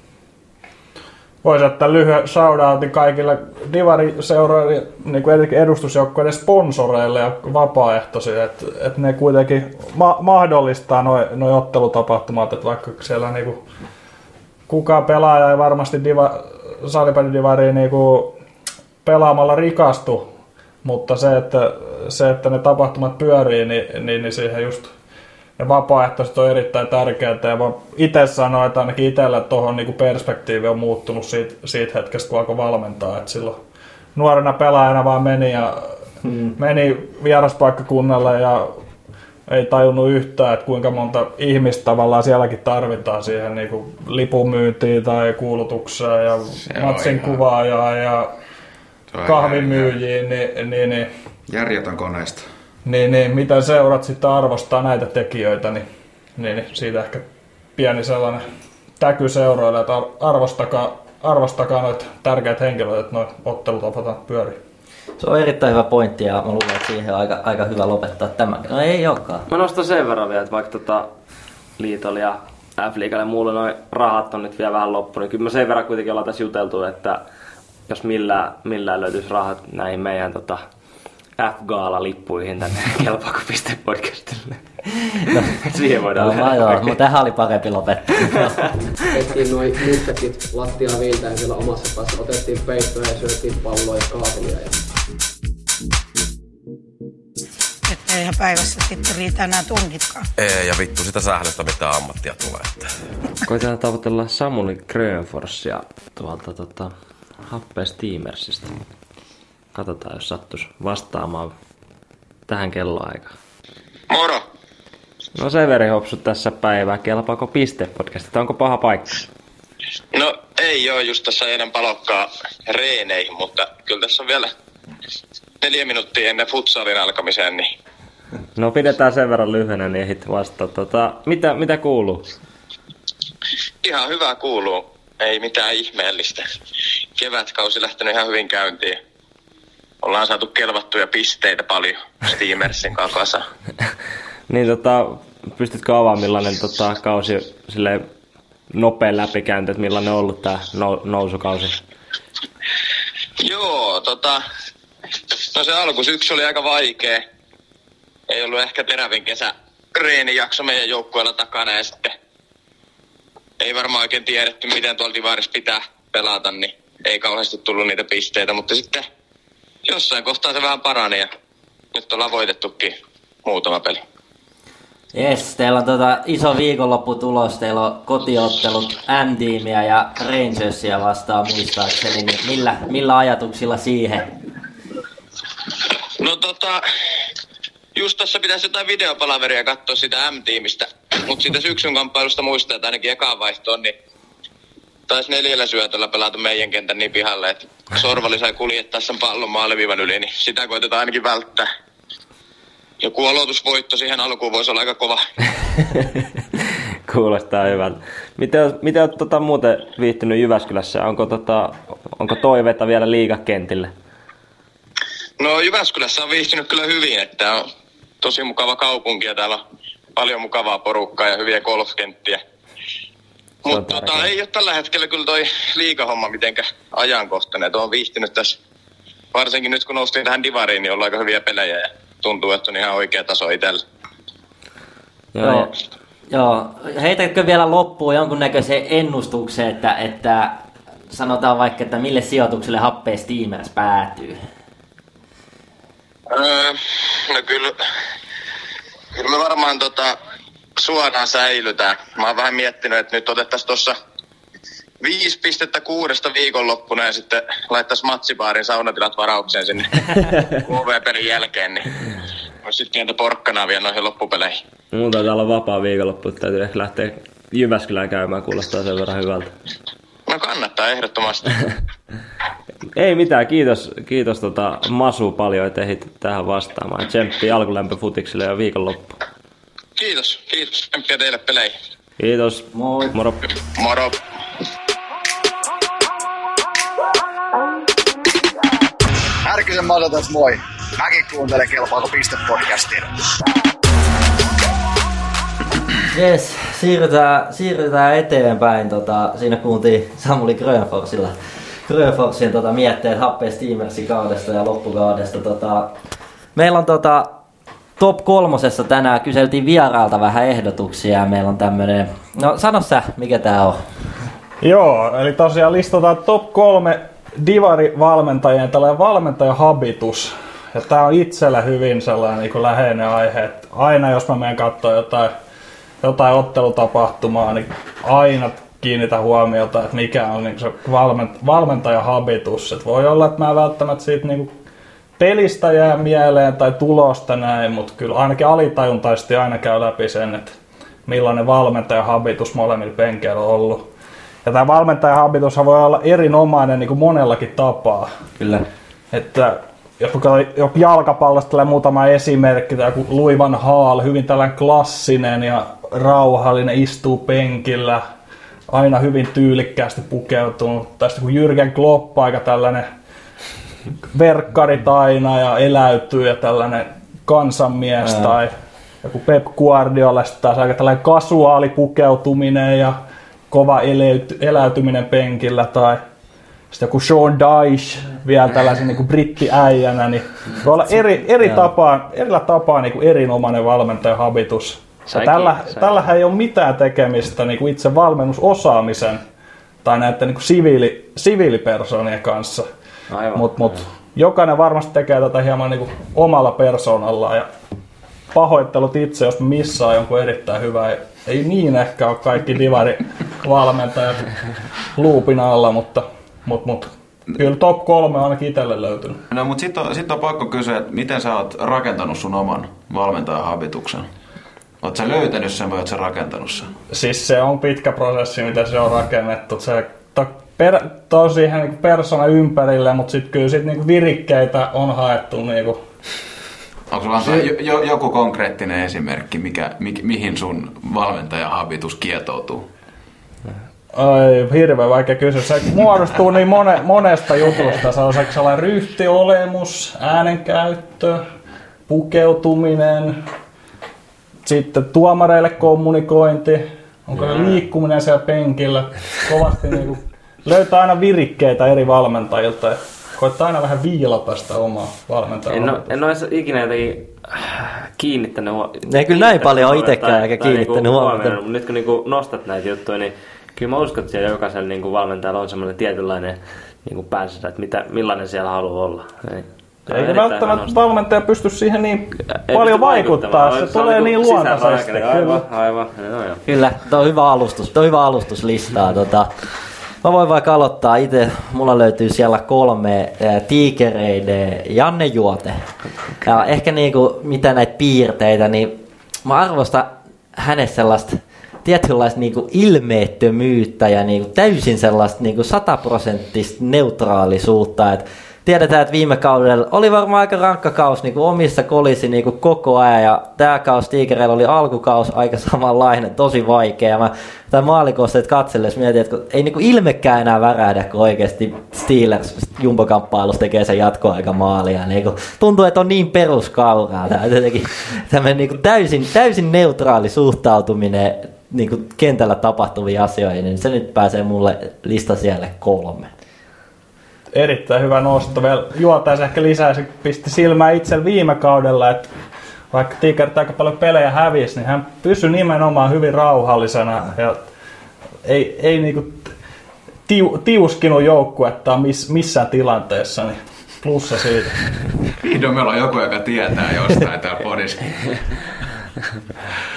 Voisi ottaa lyhyen shoutoutin kaikille Divari-seuroille, niin kuin etenkin edustusjoukkoiden sponsoreille ja vapaaehtoisille, että, että ne kuitenkin ma- mahdollistaa noin noi ottelutapahtumat, että vaikka siellä niin kuin, kukaan pelaaja ei varmasti diva, salibändidivariin niin kuin pelaamalla rikastu, mutta se, että, se, että ne tapahtumat pyörii, niin, niin, niin siihen just ja vapaaehtoiset on erittäin tärkeää. Ja mä itse sanoin, että ainakin itsellä tuohon niin perspektiivi on muuttunut siitä, siitä hetkestä, kun alkoi valmentaa. Et silloin nuorena pelaajana vaan meni ja hmm. meni vieraspaikkakunnalle ja ei tajunnut yhtään, että kuinka monta ihmistä tavallaan sielläkin tarvitaan siihen niin kuin lipunmyyntiin tai kuulutukseen ja Se matsin ihan- kuvaajaan ja kahvimyyjiin, niin, niin, niin Järjetön koneista. Niin, niin, miten seurat sitten arvostaa näitä tekijöitä, niin, niin, siitä ehkä pieni sellainen täky seuroille, että ar- arvostakaa, arvostakaa noita tärkeitä henkilöitä, että noin ottelutapataan pyörii. Se on erittäin hyvä pointti ja mä luulen, että siihen on aika, aika hyvä lopettaa tämä. No ei olekaan. Mä nostan sen verran vielä, että vaikka tota Liitolla ja F-liigalle ja muulle noin rahat on nyt vielä vähän loppu, niin kyllä mä sen verran kuitenkin ollaan tässä juteltu, että jos millään, millään löytyisi rahat näihin meidän tota, F-gaala-lippuihin tänne kelpaako piste podcastille. Siihen voidaan No, mä, joo, mutta tähän oli parempi lopettaa. Tehtiin noin nytsäkit lattia viiltäen siellä omassa päässä. Otettiin peittoja ja syötiin palloja ja kaatelia. Ja Eihän päivässä sitten riitä enää tunnitkaan. Ei, ja vittu sitä sählystä mitä ammattia tulee. Että. Koitetaan tavoitella Samuli Grönforsia tuolta tota, Happea Steamersista. Katsotaan, jos sattuisi vastaamaan tähän kelloaikaan. Moro! No Severi Hopsu tässä päivää. Kelpaako pistepodcastit? Onko paha paikka? No ei oo just tässä ennen palokkaa reeneihin, mutta kyllä tässä on vielä neljä minuuttia ennen futsalin alkamiseen, niin No pidetään sen verran lyhyenä, niin ehdit vasta. Tota, mitä, mitä kuuluu? ihan hyvä kuuluu. Ei mitään ihmeellistä. Kevätkausi lähtenyt ihan hyvin käyntiin. Ollaan saatu kelvattuja pisteitä paljon Steamersin kanssa. Niin tota, pystytkö avaamaan millainen tota, kausi sille nopea läpikäynti, että millainen on ollut tämä nou- nousukausi? Joo, tota... No se alkusyksy oli aika vaikea. Ei ollut ehkä terävin kesä reenijakso meidän joukkueella takana ja sitten ei varmaan oikein tiedetty, miten tuolla divarissa pitää pelata, niin ei kauheasti tullut niitä pisteitä, mutta sitten jossain kohtaa se vähän parani ja nyt ollaan voitettukin muutama peli. Yes, teillä on tota iso viikonloppu tulos. Teillä on kotiottelut M-tiimiä ja Rangersia vastaan muistaakseni. Niin millä, millä ajatuksilla siihen? No tota, just tässä pitäisi jotain videopalaveria katsoa sitä M-tiimistä. Mutta siitä syksyn kamppailusta muistaa, että ainakin ekaan vaihtoon, niin taisi neljällä syötöllä pelata meidän kentän niin pihalle, että Sorvali sai kuljettaa sen pallon maaliviivan yli, niin sitä koitetaan ainakin välttää. Joku aloitusvoitto siihen alkuun voisi olla aika kova. Kuulostaa hyvältä. Miten, miten olet tota, muuten viihtynyt Jyväskylässä? Onko, tota, onko toiveita vielä liigakentille? No Jyväskylässä on viihtynyt kyllä hyvin, että on tosi mukava kaupunki ja täällä on paljon mukavaa porukkaa ja hyviä golfkenttiä. Mutta tota, ei ole tällä hetkellä kyllä toi liikahomma mitenkä ajankohtainen. että on viihtynyt tässä, varsinkin nyt kun noustiin tähän divariin, niin ollaan aika hyviä pelejä ja tuntuu, että on ihan oikea taso itsellä. Joo. Joo. Heitätkö vielä loppuun jonkunnäköisen ennustuksen, että, että sanotaan vaikka, että mille sijoitukselle happea Steamers päätyy? Öö, no kyllä, kyllä me varmaan tota, suoraan säilytään. Mä oon vähän miettinyt, että nyt otettaisiin tuossa viisi pistettä kuudesta viikonloppuna ja sitten laittaisiin matsibaarin saunatilat varaukseen sinne KV-pelin jälkeen, niin olisi sitten pientä porkkanaa vielä noihin loppupeleihin. Mulla taitaa olla vapaa viikonloppu, täytyy ehkä lähteä Jyväskylään käymään, kuulostaa sen verran hyvältä. No kannattaa ehdottomasti. Ei mitään, kiitos, kiitos tota Masu paljon, että ehdit tähän vastaamaan. Tsemppi alkulämpö futikselle ja viikonloppu. Kiitos, kiitos. Tsemppiä teille peleihin. Kiitos. Moi. Moro. Moro. Härkysen Mato tässä moi. Mäkin kuuntelen Kelpaako piste-podcastia. Yes, siirrytään, siirrytään eteenpäin. Tota, siinä kuultiin Samuli Grönforsilla Grönforsin tota, mietteet happea Steamersin kaudesta ja loppukaudesta. Tota, meillä on tota, top kolmosessa tänään kyseltiin vierailta vähän ehdotuksia ja meillä on tämmönen... No sano sä, mikä tää on? Joo, eli tosiaan listataan top kolme divari-valmentajien tällainen valmentajahabitus. Ja tää on itsellä hyvin sellainen niin läheinen aihe, että aina jos mä menen katsoa jotain, jotain ottelutapahtumaa, niin aina kiinnitä huomiota, että mikä on niin se valment, valmentajahabitus. Voi olla, että mä välttämättä siitä niin pelistä jää mieleen tai tulosta näin, mutta kyllä ainakin alitajuntaisesti aina käy läpi sen, että millainen valmentajahabitus molemmilla penkeillä on ollut. Ja tämä valmentajahabitus voi olla erinomainen niin kuin monellakin tapaa. Kyllä. Että joku, joku jalkapallosta tulee muutama esimerkki, tai joku Louis van Gaal, hyvin tällainen klassinen ja rauhallinen, istuu penkillä, aina hyvin tyylikkäästi pukeutunut. Tai sitten kun Jürgen Klopp, aika tällainen verkkarit aina ja eläytyy ja tällainen kansanmies, Ää. tai joku Pep Guardiola, taas aika tällainen kasuaali pukeutuminen ja kova eleyty, eläytyminen penkillä, tai sitten joku Sean Dyche vielä tällaisen niin brittiäijänä, niin voi olla eri, eri tapaa, erillä tapaa niin kuin erinomainen valmentajahabitus. Ja Säkin- tällä, tällähän ei ole mitään tekemistä niin kuin itse valmennusosaamisen tai näiden niin kuin siviili, siviilipersonien kanssa. Aivan. Mutta mut, jokainen varmasti tekee tätä hieman niin kuin omalla persoonallaan ja pahoittelut itse, jos missaa jonkun erittäin hyvä. Ei, ei niin ehkä ole kaikki divari-valmentajat luupin alla, mutta, mutta, mutta kyllä top kolme on ainakin itselle löytynyt. No mutta sitten on, sit on pakko kysyä, että miten sä oot rakentanut sun oman valmentajan habituksen? Oot sä löytänyt sen vai oot sä rakentanut sen? Siis se on pitkä prosessi, mitä se on rakennettu. Se per, tosi ihan niin persona ympärille, mutta sitten kyllä sit niinku virikkeitä on haettu niinku Onko sulla antaa jo, jo, joku konkreettinen esimerkki, mikä, mi, mihin sun valmentajan habitus kietoutuu? Ai, hirveän vaikea kysyä. Se muodostuu niin mone, monesta jutusta. Se on sellainen ryhtiolemus, äänenkäyttö, pukeutuminen, sitten tuomareille kommunikointi, onko ne liikkuminen siellä penkillä. Kovasti niinku löytää aina virikkeitä eri valmentajilta ja koittaa aina vähän viilata sitä omaa valmentajaa. En, ole, en ole ikinä jotenkin kiinnittänyt huomiota. Ei kyllä näin paljon ole itsekään eikä kiinnittänyt niinku huomiota. Mutta nyt kun niinku nostat näitä juttuja, niin kyllä mä uskon, että siellä jokaisella niinku valmentajalla on semmoinen tietynlainen niinku päänsä, että mitä, millainen siellä haluaa olla. Niin. Ei Eikä välttämättä valmentaja pysty siihen niin Ei paljon vaikuttaa. Se, Se tulee on niin niinku luontaisesti. Aivan, aivan. Joo, joo. Kyllä, tuo on hyvä alustus, tuo on hyvä alustus listaa. Tota, mä voin vaikka aloittaa itse, mulla löytyy siellä kolme tiikereiden Janne Juote. Ja ehkä niinku, mitä näitä piirteitä, niin mä arvostan hänessä sellaista tietynlaista niinku ilmeettömyyttä ja niinku täysin sellaista niinku sataprosenttista neutraalisuutta. Et tiedetään, että viime kaudella oli varmaan aika rankka kaus niin kuin omissa kolisi niin kuin koko ajan ja tämä kaus Tigereillä oli alkukaus aika samanlainen, tosi vaikea. Mä tämän maalikosteet katsellessa mietin, että ei niin kuin ilmekään enää värähdä, kun oikeasti Steelers jumbokamppailussa tekee sen jatkoaika maalia. Niin kuin, tuntuu, että on niin peruskauraa. Tämä jotenkin tämmöinen niin kuin täysin, täysin neutraali suhtautuminen niin kuin kentällä tapahtuviin asioihin, niin se nyt pääsee mulle lista siellä kolme. Erittäin hyvä nosto. Vielä juotaisi ehkä lisää, se pisti silmää itse viime kaudella, että vaikka Tigerit aika paljon pelejä hävisi, niin hän pysyi nimenomaan hyvin rauhallisena ja ei, ei niinku tiu, tiuskinut joukkuetta miss, missään tilanteessa, niin plussa siitä. Vihdoin meillä on joku, joka tietää jostain täällä podissa.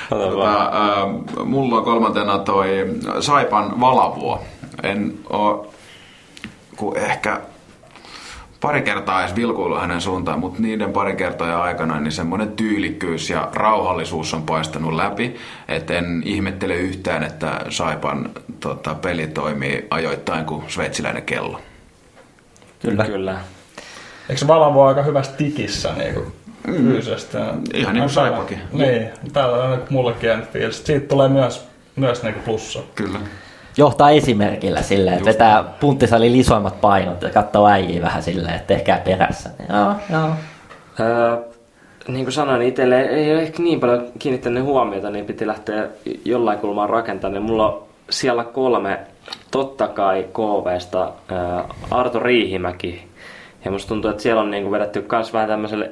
tota, äh, mulla on kolmantena toi Saipan Valavuo. En oo, kun ehkä pari kertaa edes vilkuillut hänen suuntaan, mutta niiden pari kertaa aikana niin semmoinen tyylikkyys ja rauhallisuus on paistanut läpi. Et en ihmettele yhtään, että Saipan tota, peli toimii ajoittain kuin sveitsiläinen kello. Kyllä. Kyllä. Eikö se Valavo aika hyvässä tikissä niin kuin fyysisesti? Ihan niin kuin Saipakin. Niin, täällä on niin mullekin jäänyt fiilis. Siitä tulee myös, myös niin kuin plussa. Kyllä. Johtaa esimerkillä silleen, että vetää punttisalin isoimmat painot ja katsoo äijiä vähän silleen, että tehkää perässä. Joo, joo. Öö, niin kuin sanoin, niin itselle ei ole ehkä niin paljon kiinnittänyt huomiota, niin piti lähteä jollain kulmaan rakentamaan. Niin mulla on siellä kolme, totta kai KVsta, öö, Arto Riihimäki. Ja musta tuntuu, että siellä on niin kuin vedetty myös vähän tämmöiselle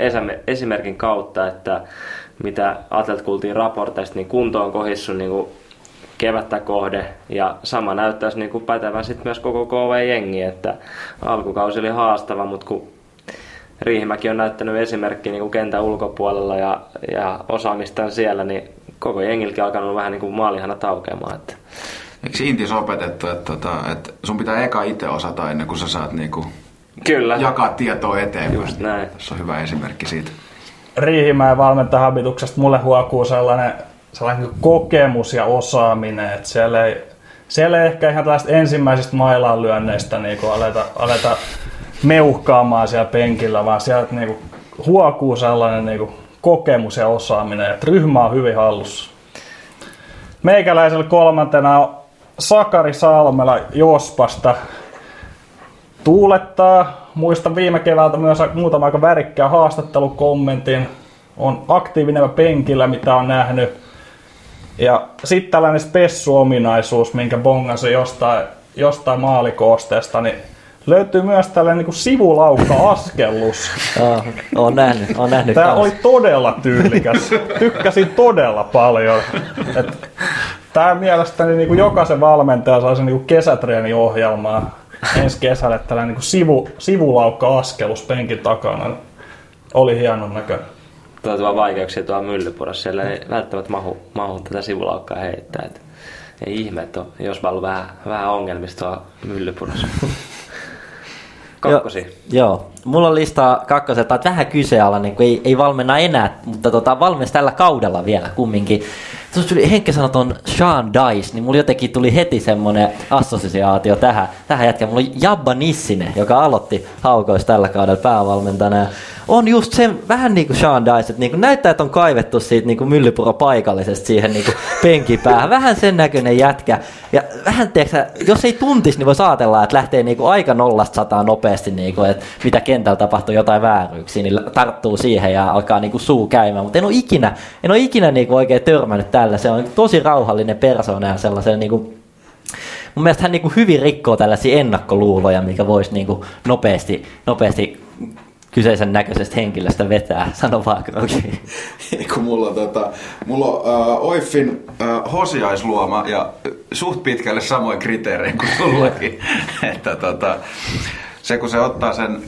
esimerkin kautta, että mitä Atlet kuultiin raporteista, niin kunto on kohissut niin kuin kevättä kohde ja sama näyttäisi niin kuin pätevän sitten myös koko KV-jengi, että alkukausi oli haastava, mutta kun Riihimäki on näyttänyt esimerkki niin kuin kentän ulkopuolella ja, ja osaamistaan siellä, niin koko jengilläkin alkanut vähän niin kuin maalihana taukeamaan. Että. Eikö Intis opetettu, että, tota, että sun pitää eka itse osata ennen kuin sä saat niinku Kyllä. jakaa tietoa eteenpäin. Just näin. Se on hyvä esimerkki siitä. Riihimäen valmentajahabituksesta mulle huokuu sellainen, sellainen kokemus ja osaaminen, että siellä ei, siellä ei ehkä ihan tällaista ensimmäisistä mailanlyönneistä niin aleta, aleta meuhkaamaan siellä penkillä, vaan sieltä niin kuin, huokuu sellainen niin kuin, kokemus ja osaaminen, että ryhmä on hyvin hallussa. Meikäläisellä kolmantena on Sakari Salmela Jospasta. Tuulettaa. Muistan viime keväältä myös muutama aika värikkää haastattelukommentin. On aktiivinen penkillä, mitä on nähnyt. Ja sitten tällainen spessuominaisuus, minkä bongasin jostain, jostain maalikoosteesta, niin löytyy myös tällainen niin sivulaukka-askellus. Joo, on nähnyt, on nähnyt Tämä kans. oli todella tyylikäs. Tykkäsin todella paljon. Et Tämä mielestäni niin kuin jokaisen valmentaja saa sen niin kuin kesätreeniohjelmaa ensi kesällä, että tällainen niin kuin sivu, sivulaukka-askelus penkin takana. Oli hienon näköinen. Tuo, tuo vaikeuksia tuolla myllypurassa. Siellä ei välttämättä mahu, mahu tätä sivulaukkaa heittää. Et ei ihme, että on, jos mä ollut vähän, vähän ongelmista tuolla myllypurassa. Kakkosi. Jo, joo. Mulla on listaa kakkoselta, että vähän kyseenalainen, niin ei, ei valmenna enää, mutta tota, valmis tällä kaudella vielä kumminkin. Tuossa tuli Henkka sanoi ton Sean Dice, niin mulla jotenkin tuli heti semmonen assosiaatio tähän, tähän jätkään. Mulla on Jabba Nissinen, joka aloitti haukoissa tällä kaudella päävalmentajana. Ja on just se vähän niin kuin Sean Dice, että niin kuin näyttää, että on kaivettu siitä niin myllypuro paikallisesti siihen niin kuin penkin päähän. Vähän sen näköinen jätkä. Ja vähän, tiedätkö, jos ei tuntisi, niin voisi ajatella, että lähtee niin kuin aika nollasta sataa nopeasti, niin kuin, että mitä kentällä tapahtuu jotain vääryyksiä, niin tarttuu siihen ja alkaa niin kuin suu käymään. Mutta en ole ikinä, en ole ikinä niin kuin oikein törmännyt tällä. Se on tosi rauhallinen persoona ja sellaisen niin kuin mun mielestä hän niin kuin hyvin rikkoo tällaisia ennakkoluuloja, mikä voisi niin kuin nopeasti, nopeasti kyseisen näköisestä henkilöstä vetää. Sano vaan. Kun mulla on, tota, mulla on uh, Oiffin uh, hosiaisluoma ja suht pitkälle samoin kriteerein kuin sullakin. että tota, se kun se ottaa sen,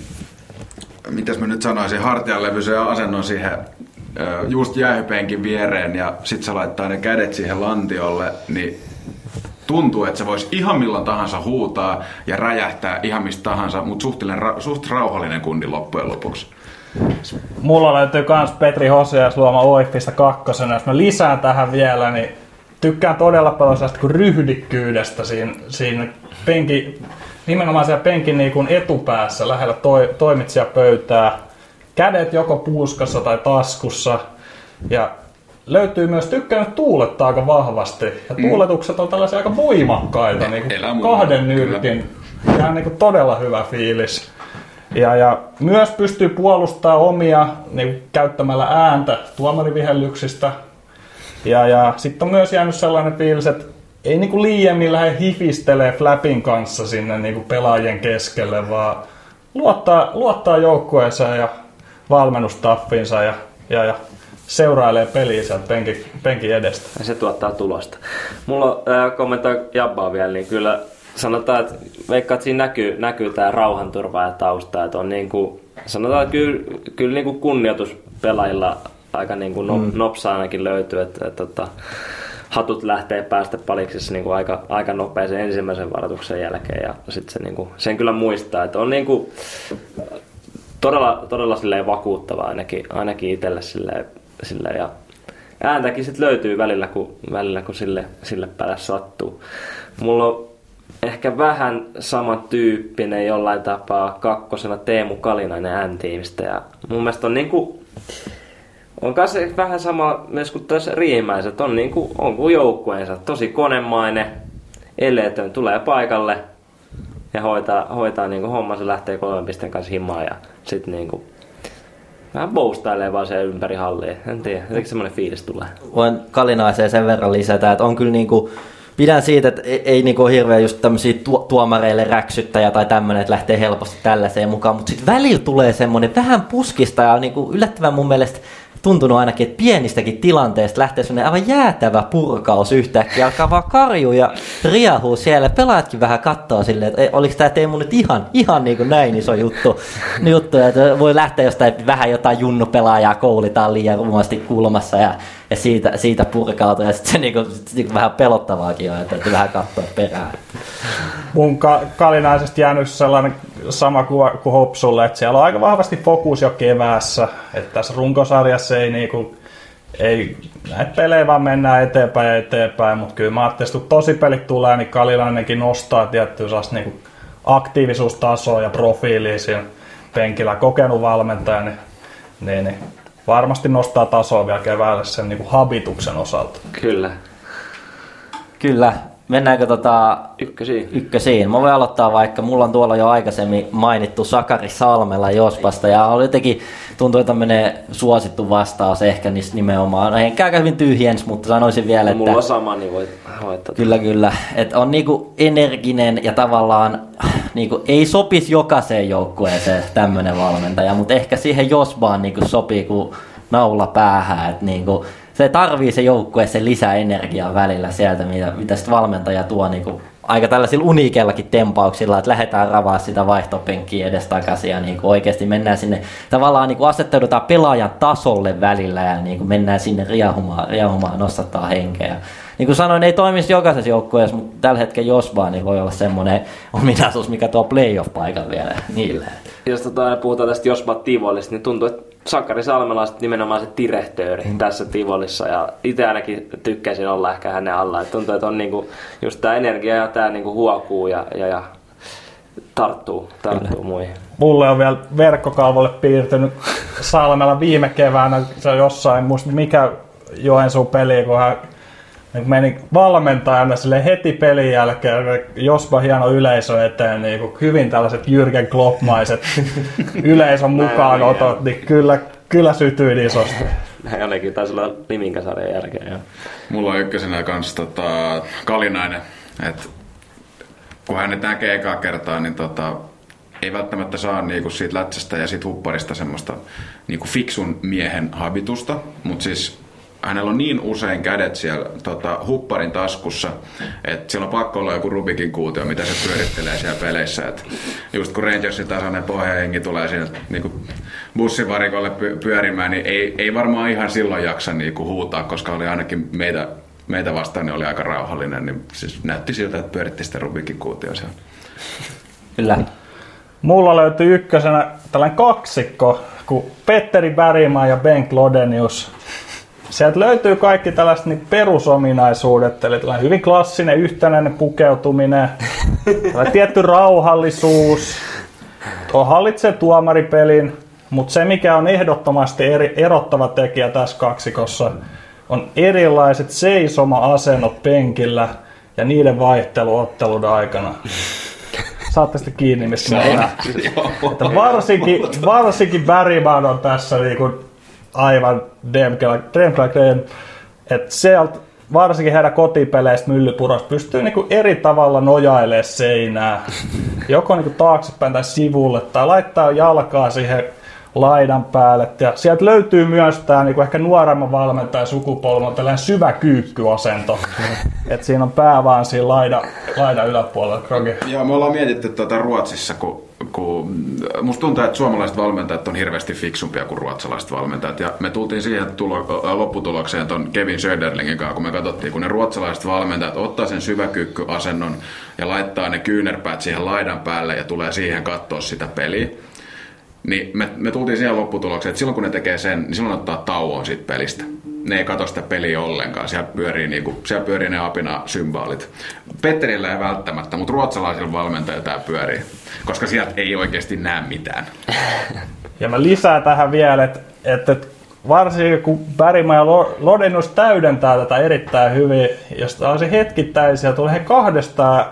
mitäs mä nyt sanoisin, hartianlevyisen asennon siihen just jäähypenkin viereen ja sit se laittaa ne kädet siihen lantiolle, niin tuntuu, että se voisi ihan milloin tahansa huutaa ja räjähtää ihan mistä tahansa, mutta ra- suht rauhallinen kundi loppujen lopuksi. Mulla löytyy kans Petri Hosias luoma Oiffista kakkosena. Jos mä lisään tähän vielä, niin tykkään todella paljon sellaista kuin ryhdikkyydestä siinä, siinä penki, nimenomaan siellä penkin niin kuin etupäässä lähellä toi, toimitsijapöytää. Kädet joko puuskassa tai taskussa. Ja löytyy myös tykkään tuulettaa aika vahvasti. Ja mm. tuuletukset on tällaisia aika voimakkaita, niin kuin kahden nyrkin. Ihan niin kuin todella hyvä fiilis. Ja, ja myös pystyy puolustamaan omia niin käyttämällä ääntä tuomarivihellyksistä. Ja, ja sitten on myös jäänyt sellainen fiilis, että ei niin kuin liiemmin lähde hifistelee Flapin kanssa sinne niin kuin pelaajien keskelle, vaan luottaa, luottaa joukkueeseen ja valmennustaffinsa ja, ja, ja seurailee peliä sieltä penkin, penkin edestä. Ja se tuottaa tulosta. Mulla äh, kommentoi Jabbaa vielä, niin kyllä sanotaan, että veikkaat, siinä näkyy, näkyy tämä rauhanturva ja tausta, että on niin kuin, sanotaan, että kyllä, kyllä niin kuin kunnioitus pelaajilla aika niin kuin no, mm. nopsa ainakin löytyy, että, että, että hatut lähtee päästä paliksissa niin kuin aika, aika nopea sen ensimmäisen varoituksen jälkeen ja sitten se, niin kuin, sen kyllä muistaa, että on niin kuin, todella, todella silleen vakuuttava ainakin, ainakin itselle silleen sille ja ääntäkin sitten löytyy välillä, kun, välillä, kun sille, sille päälle sattuu. Mulla on ehkä vähän samantyyppinen jollain tapaa kakkosena Teemu Kalinainen ääntiimistä ja mun mielestä on niinku on kanssa vähän sama myös kuin tässä Riimäiset, on, niinku, on kuin joukkueensa, tosi konemainen, eleetön, tulee paikalle ja hoitaa, hoitaa niinku homma, se lähtee kolmen pisteen kanssa himaan ja sitten niinku Vähän boostailee vaan se ympäri hallia. En tiedä, jotenkin semmoinen fiilis tulee. Voin kalinaiseen sen verran lisätä, että on kyllä niinku, pidän siitä, että ei, ei niinku ole hirveän just tämmöisiä tu- tuomareille räksyttäjä tai tämmöinen, että lähtee helposti tällaiseen mukaan, mutta sitten välillä tulee semmoinen vähän puskista ja niinku yllättävän mun mielestä tuntunut ainakin, että pienistäkin tilanteista lähtee sellainen aivan jäätävä purkaus yhtäkkiä, alkaa vaan karju ja riahuu siellä. Pelaatkin vähän kattoo silleen, että oliko tämä Teemu nyt ihan, ihan niin kuin näin iso juttu, juttu että voi lähteä jostain vähän jotain junnupelaajaa koulitaan liian rumasti kulmassa ja, ja siitä, siitä purkautua ja sitten se niinku, niinku vähän pelottavaakin on, että vähän katsoa perään. Mun ka- kalinaisesti jäänyt sellainen sama kuva kuin Hopsulle, että siellä on aika vahvasti fokus jo keväässä, että tässä runkosarjassa ei niinku, ei näitä pelejä vaan mennään eteenpäin ja eteenpäin, mutta kyllä mä ajattelin, että kun tosi pelit tulee, niin Kalinainenkin nostaa tiettyä niinku aktiivisuustasoa ja profiiliä siinä penkillä kokenut valmentaja, niin, niin, niin varmasti nostaa tasoa vielä keväällä sen niin kuin habituksen osalta. Kyllä. Kyllä. Mennäänkö tota ykkösiin? ykkösiin? Mä voin aloittaa vaikka, mulla on tuolla jo aikaisemmin mainittu Sakari Salmella Jospasta ja oli jotenkin, tuntuu, että menee suosittu vastaus ehkä niistä nimenomaan. No ehkä aika hyvin tyhjens, mutta sanoisin vielä, että... Mulla on sama, niin voit hoitaa. Kyllä, kyllä. Että on niinku energinen ja tavallaan niinku, ei sopisi jokaiseen joukkueeseen tämmöinen valmentaja, mutta ehkä siihen Josbaan niinku sopii kuin naula päähän. Että niinku, se tarvii se joukkue sen lisää energiaa välillä sieltä, mitä, mitä sitten valmentaja tuo niin kuin aika tällaisilla uniikellakin tempauksilla, että lähdetään ravaa sitä vaihtopenkkiä edestakaisin ja niin kuin oikeasti mennään sinne, tavallaan niin kuin asettaudutaan pelaajan tasolle välillä ja niin kuin mennään sinne riahumaan, riahumaan nostattaa henkeä. Niin kuin sanoin, ei toimisi jokaisessa joukkueessa, mutta tällä hetkellä jos vaan, niin voi olla semmoinen ominaisuus, mikä tuo playoff-paikan vielä niille. Jos tota, puhutaan tästä Josba Tivolista, niin tuntuu, että Sakari Salmela on nimenomaan se direhtööri mm. tässä Tivolissa ja itse ainakin tykkäisin olla ehkä hänen alla. Et tuntuu, että on niinku just tämä energia ja tämä niinku huokuu ja, ja, ja tarttuu, tarttuu Kyllä. muihin. Mulle on vielä verkkokalvolle piirtynyt Salmela viime keväänä, se on jossain, muista mikä Joensuun peli, kun hän niin meni valmentajana sille heti pelin jälkeen, jospa hieno yleisö eteen, niin kuin hyvin tällaiset Jürgen Kloppmaiset yleisön mukaan otot, niin kyllä, kyllä sytyin isosti. Näin ainakin taisi olla Liminkäsarjan jälkeen. Jo. Mulla on ykkösenä kanssa tota, Kalinainen, että kun hänet näkee ekaa kertaa, niin tota, ei välttämättä saa niinku siitä lätsästä ja siitä hupparista semmoista niinku fiksun miehen habitusta, mutta siis hänellä on niin usein kädet siellä tota, hupparin taskussa, että siellä on pakko olla joku Rubikin kuutio, mitä se pyörittelee siellä peleissä. Et just kun Rangersin tasoinen pohjahengi tulee sieltä niin bussivarikolle pyörimään, niin ei, ei varmaan ihan silloin jaksa niin kuin huutaa, koska oli ainakin meitä, meitä vastaan niin oli aika rauhallinen, niin siis näytti siltä, että pyöritti sitä Rubikin kuutio siellä. Kyllä. Mulla löytyi ykkösenä tällainen kaksikko, kun Petteri Bergman ja Bengt Lodenius sieltä löytyy kaikki tällaiset niin perusominaisuudet, eli tällainen hyvin klassinen yhtenäinen pukeutuminen, tietty rauhallisuus, tuo hallitsee tuomaripelin, mutta se mikä on ehdottomasti eri, erottava tekijä tässä kaksikossa, on erilaiset seisoma-asennot penkillä ja niiden vaihtelu ottelun aikana. Saatte sitten kiinni, mä että varsinkin, varsinkin Bergman on tässä niin kuin aivan Demkelagren, että sieltä varsinkin heidän kotipeleistä myllypurosta pystyy niinku eri tavalla nojailemaan seinää. Joko niinku taaksepäin tai sivulle tai laittaa jalkaa siihen laidan päälle. Ja sieltä löytyy myös tämä niinku ehkä nuoremman valmentajan sukupolven tällainen syvä kyykkyasento. Et siinä on pää vaan siinä laidan, laidan yläpuolella. Krogi. Joo, me ollaan mietitty tuota Ruotsissa, kun, kun musta tuntuu, että suomalaiset valmentajat on hirveästi fiksumpia kuin ruotsalaiset valmentajat. Ja me tultiin siihen tulo, lopputulokseen ton Kevin Söderlingin kanssa, kun me katsottiin, kun ne ruotsalaiset valmentajat ottaa sen syväkyykkyasennon ja laittaa ne kyynärpäät siihen laidan päälle ja tulee siihen katsoa sitä peliä niin me, me tultiin siihen lopputulokseen, että silloin kun ne tekee sen, niin silloin ottaa tauon siitä pelistä. Ne ei katso sitä peliä ollenkaan. Siellä pyörii, niinku, siellä pyörii ne apina-symbaalit. Petterillä ei välttämättä, mutta ruotsalaisilla valmentajilla tämä pyörii. Koska sieltä ei oikeasti näe mitään. Ja mä lisään tähän vielä, että, että varsinkin kun Bärima ja Lodenus täydentää tätä erittäin hyvin, jos on se hetkittäisiä, tulee he kahdestaan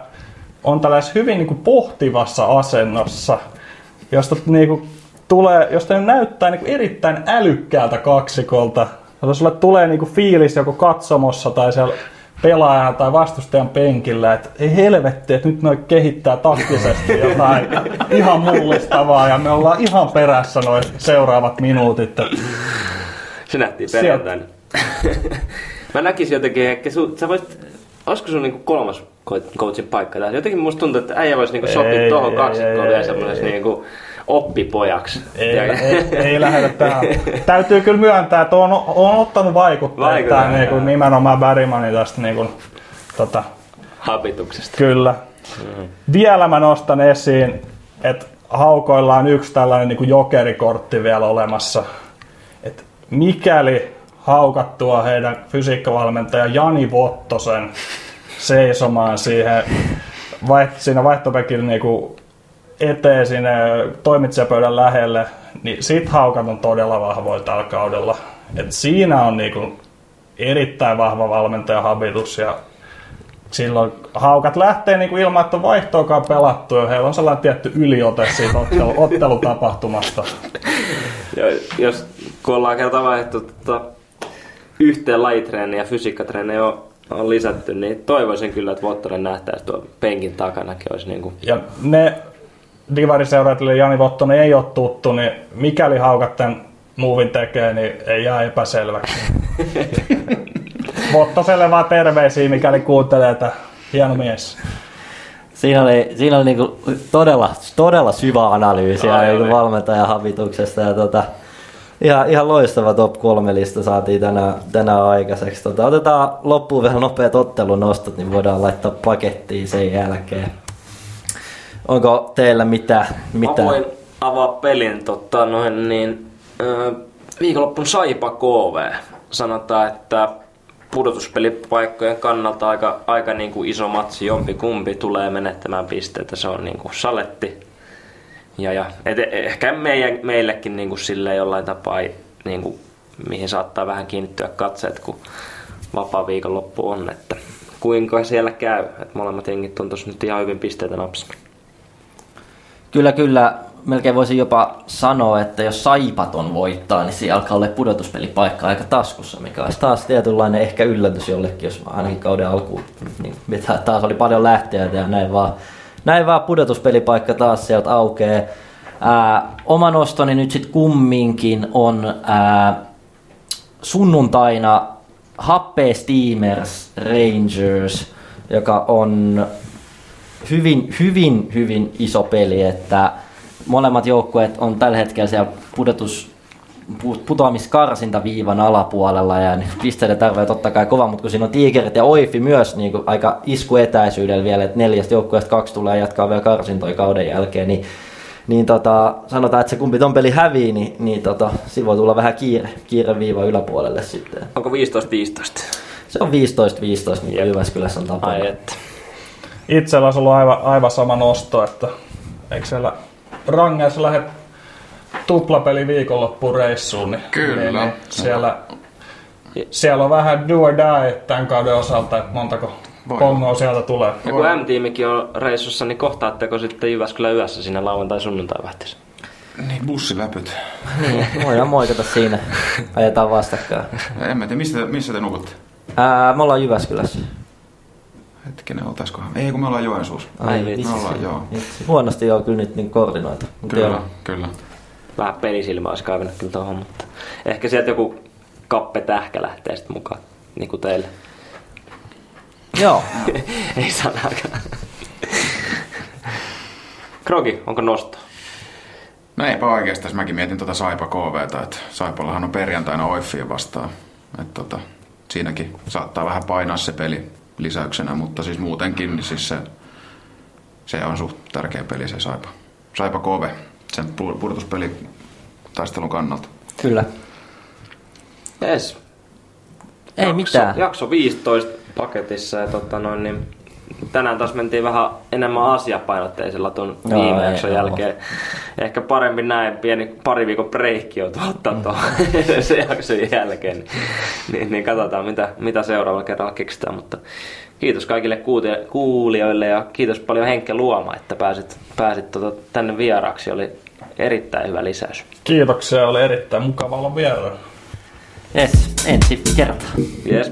on tällaisessa hyvin niin kuin pohtivassa asennossa, josta niin kuin tulee, jos ne näyttää niin kuin erittäin älykkäältä kaksikolta, jos sulle tulee niin kuin fiilis joko katsomossa tai siellä pelaajana tai vastustajan penkillä, että ei helvetti, että nyt ne kehittää taktisesti jotain ihan mullistavaa ja me ollaan ihan perässä noin seuraavat minuutit. Se nähtiin perjantaina. Mä näkisin jotenkin, että sä voisit, olisiko sun niinku kolmas coachin paikka tässä? Jotenkin musta tuntuu, että äijä voisi niinku sopia tuohon kaksikkoon vielä semmoisessa niinku, oppipojaksi. Ei, ei, ei lähdetä tähän. Täytyy kyllä myöntää, että on, on ottanut vaikuttaa Vaikuttaa, niin kuin, nimenomaan Bergmanin tästä niin kuin, tota, habituksesta. Kyllä. Mm. Vielä mä nostan esiin, että haukoilla on yksi tällainen niin kuin jokerikortti vielä olemassa. Et mikäli haukattua heidän fysiikkavalmentaja Jani Vottosen seisomaan siihen vai, siinä vaihtopekin niin kuin eteen sinne toimitsijapöydän lähelle, niin sit haukat on todella vahvoja tällä kaudella. Et siinä on niinku erittäin vahva valmentajahabitus ja silloin haukat lähtee niinku ilman, että on vaihtoakaan pelattu ja heillä on sellainen tietty yliote siitä ottelu, ottelutapahtumasta. Ja jos kun ollaan kerta vaihdettu tota, yhteen lajitreeni ja fysiikkatreeni on, on lisätty, niin toivoisin kyllä, että Vottonen nähtäisi tuon penkin takanakin. Olisi niin kuin... Ja ne divariseuraajille Jani Vottonen ei ole tuttu, niin mikäli haukat tämän muuvin tekee, niin ei jää epäselväksi. Vottoselle vaan terveisiä, mikäli kuuntelee, että hieno mies. Siinä oli, siinä oli niinku todella, todella syvä analyysi Ai niinku oli. valmentajan havituksesta. Ja tota, ihan, ihan loistava top 3 lista saatiin tänään, tänään aikaiseksi. Tota, otetaan loppuun vielä nopeat ottelunostot, niin voidaan laittaa pakettiin sen jälkeen. Onko teillä mitä? mitä? Mä voin avaa pelin totta, noin niin, ö, viikonloppun Saipa KV. Sanotaan, että pudotuspelipaikkojen kannalta aika, aika niin kuin iso matsi, jompi kumpi tulee menettämään pisteitä, se on niin kuin saletti. Ja, ja et, ehkä meidän, meillekin niin kuin silleen jollain tapaa, niin kuin, mihin saattaa vähän kiinnittyä katseet, kun vapaa viikonloppu on, että kuinka siellä käy. Et molemmat jengit on tuossa nyt ihan hyvin pisteitä napsilla. Kyllä, kyllä. Melkein voisin jopa sanoa, että jos Saipaton voittaa, niin siinä alkaa olla pudotuspelipaikka aika taskussa, mikä olisi taas tietynlainen ehkä yllätys jollekin, jos ainakin kauden alkuun niin mitä taas oli paljon lähteitä ja näin vaan, näin vaan pudotuspelipaikka taas sieltä aukeaa. Ää, oma nostoni nyt sitten kumminkin on ää, sunnuntaina Happe Steamers Rangers, joka on hyvin, hyvin, hyvin iso peli, että molemmat joukkueet on tällä hetkellä siellä pudotus, pu- putoamiskarsintaviivan alapuolella ja niin pisteiden tarve on totta kai kova, mutta kun siinä on Tigerit ja Oifi myös niin kuin aika iskuetäisyydellä vielä, että neljästä joukkueesta kaksi tulee jatkaa vielä karsintoja kauden jälkeen, niin niin tota, sanotaan, että se kumpi ton peli hävii, niin, niin tota, siinä voi tulla vähän kiire, kiire viiva yläpuolelle sitten. Onko 15-15? Se on 15-15, niin kuin Jyväskylässä on tapana. Ai että. Itsellä olisi ollut aivan, aivan sama nosto, että eikö siellä Rangers lähde tuplapeli viikonloppuun reissuun, niin, Kyllä. niin, niin siellä, siellä on vähän do or die tämän kauden osalta, että montako Voi pongoa sieltä tulee. Ja kun M-tiimikin on reissussa, niin kohtaatteko sitten Jyväskylän yössä siinä lauantai sunnuntai vähtissä? Niin, bussiläpyt. Niin, voidaan moikata siinä. Ajetaan vastakkain. En mä tiedä, missä, missä te nukutte? Ää, me ollaan Jyväskylässä. Hetkinen, oltaiskohan? Ei, kun me ollaan Joensuussa. Ai, me vitsi. ollaan, joo. Vitsi. Huonosti joo kyllä nyt niin koordinoitu. Mut Kyllä, joo. kyllä. Vähän pelisilmä olisi kaivannut kyllä tuohon, mutta ehkä sieltä joku kappe tähkä lähtee sitten mukaan, niin kuin teille. Joo. Ei sanakaan. Krogi, onko nosto? No eipä oikeastaan, mäkin mietin tuota Saipa KVtä, että Saipallahan on perjantaina Oiffiin vastaan. Että tota, siinäkin saattaa vähän painaa se peli lisäyksenä, mutta siis muutenkin niin siis se, se on suht tärkeä peli se Saipa. Saipa KV, sen pu- pudotuspeli taistelun kannalta. Kyllä. Yes. Ei jakso, mitään. Jakso 15 paketissa ja tota noin, niin tänään taas mentiin vähän enemmän asiapainotteisella tuon Joo, viime jakson jälkeen. Ehkä parempi näin, pieni pari viikon breikki on ottaa tuon se jakson jälkeen. Niin, niin, niin katsotaan mitä, mitä seuraavalla kerralla keksitään, mutta kiitos kaikille kuuti- kuulijoille ja kiitos paljon Henkke Luoma, että pääsit, pääsit tota tänne vieraaksi. Oli erittäin hyvä lisäys. Kiitoksia, oli erittäin mukava olla vielä. Yes, ensi kertaa. Yes.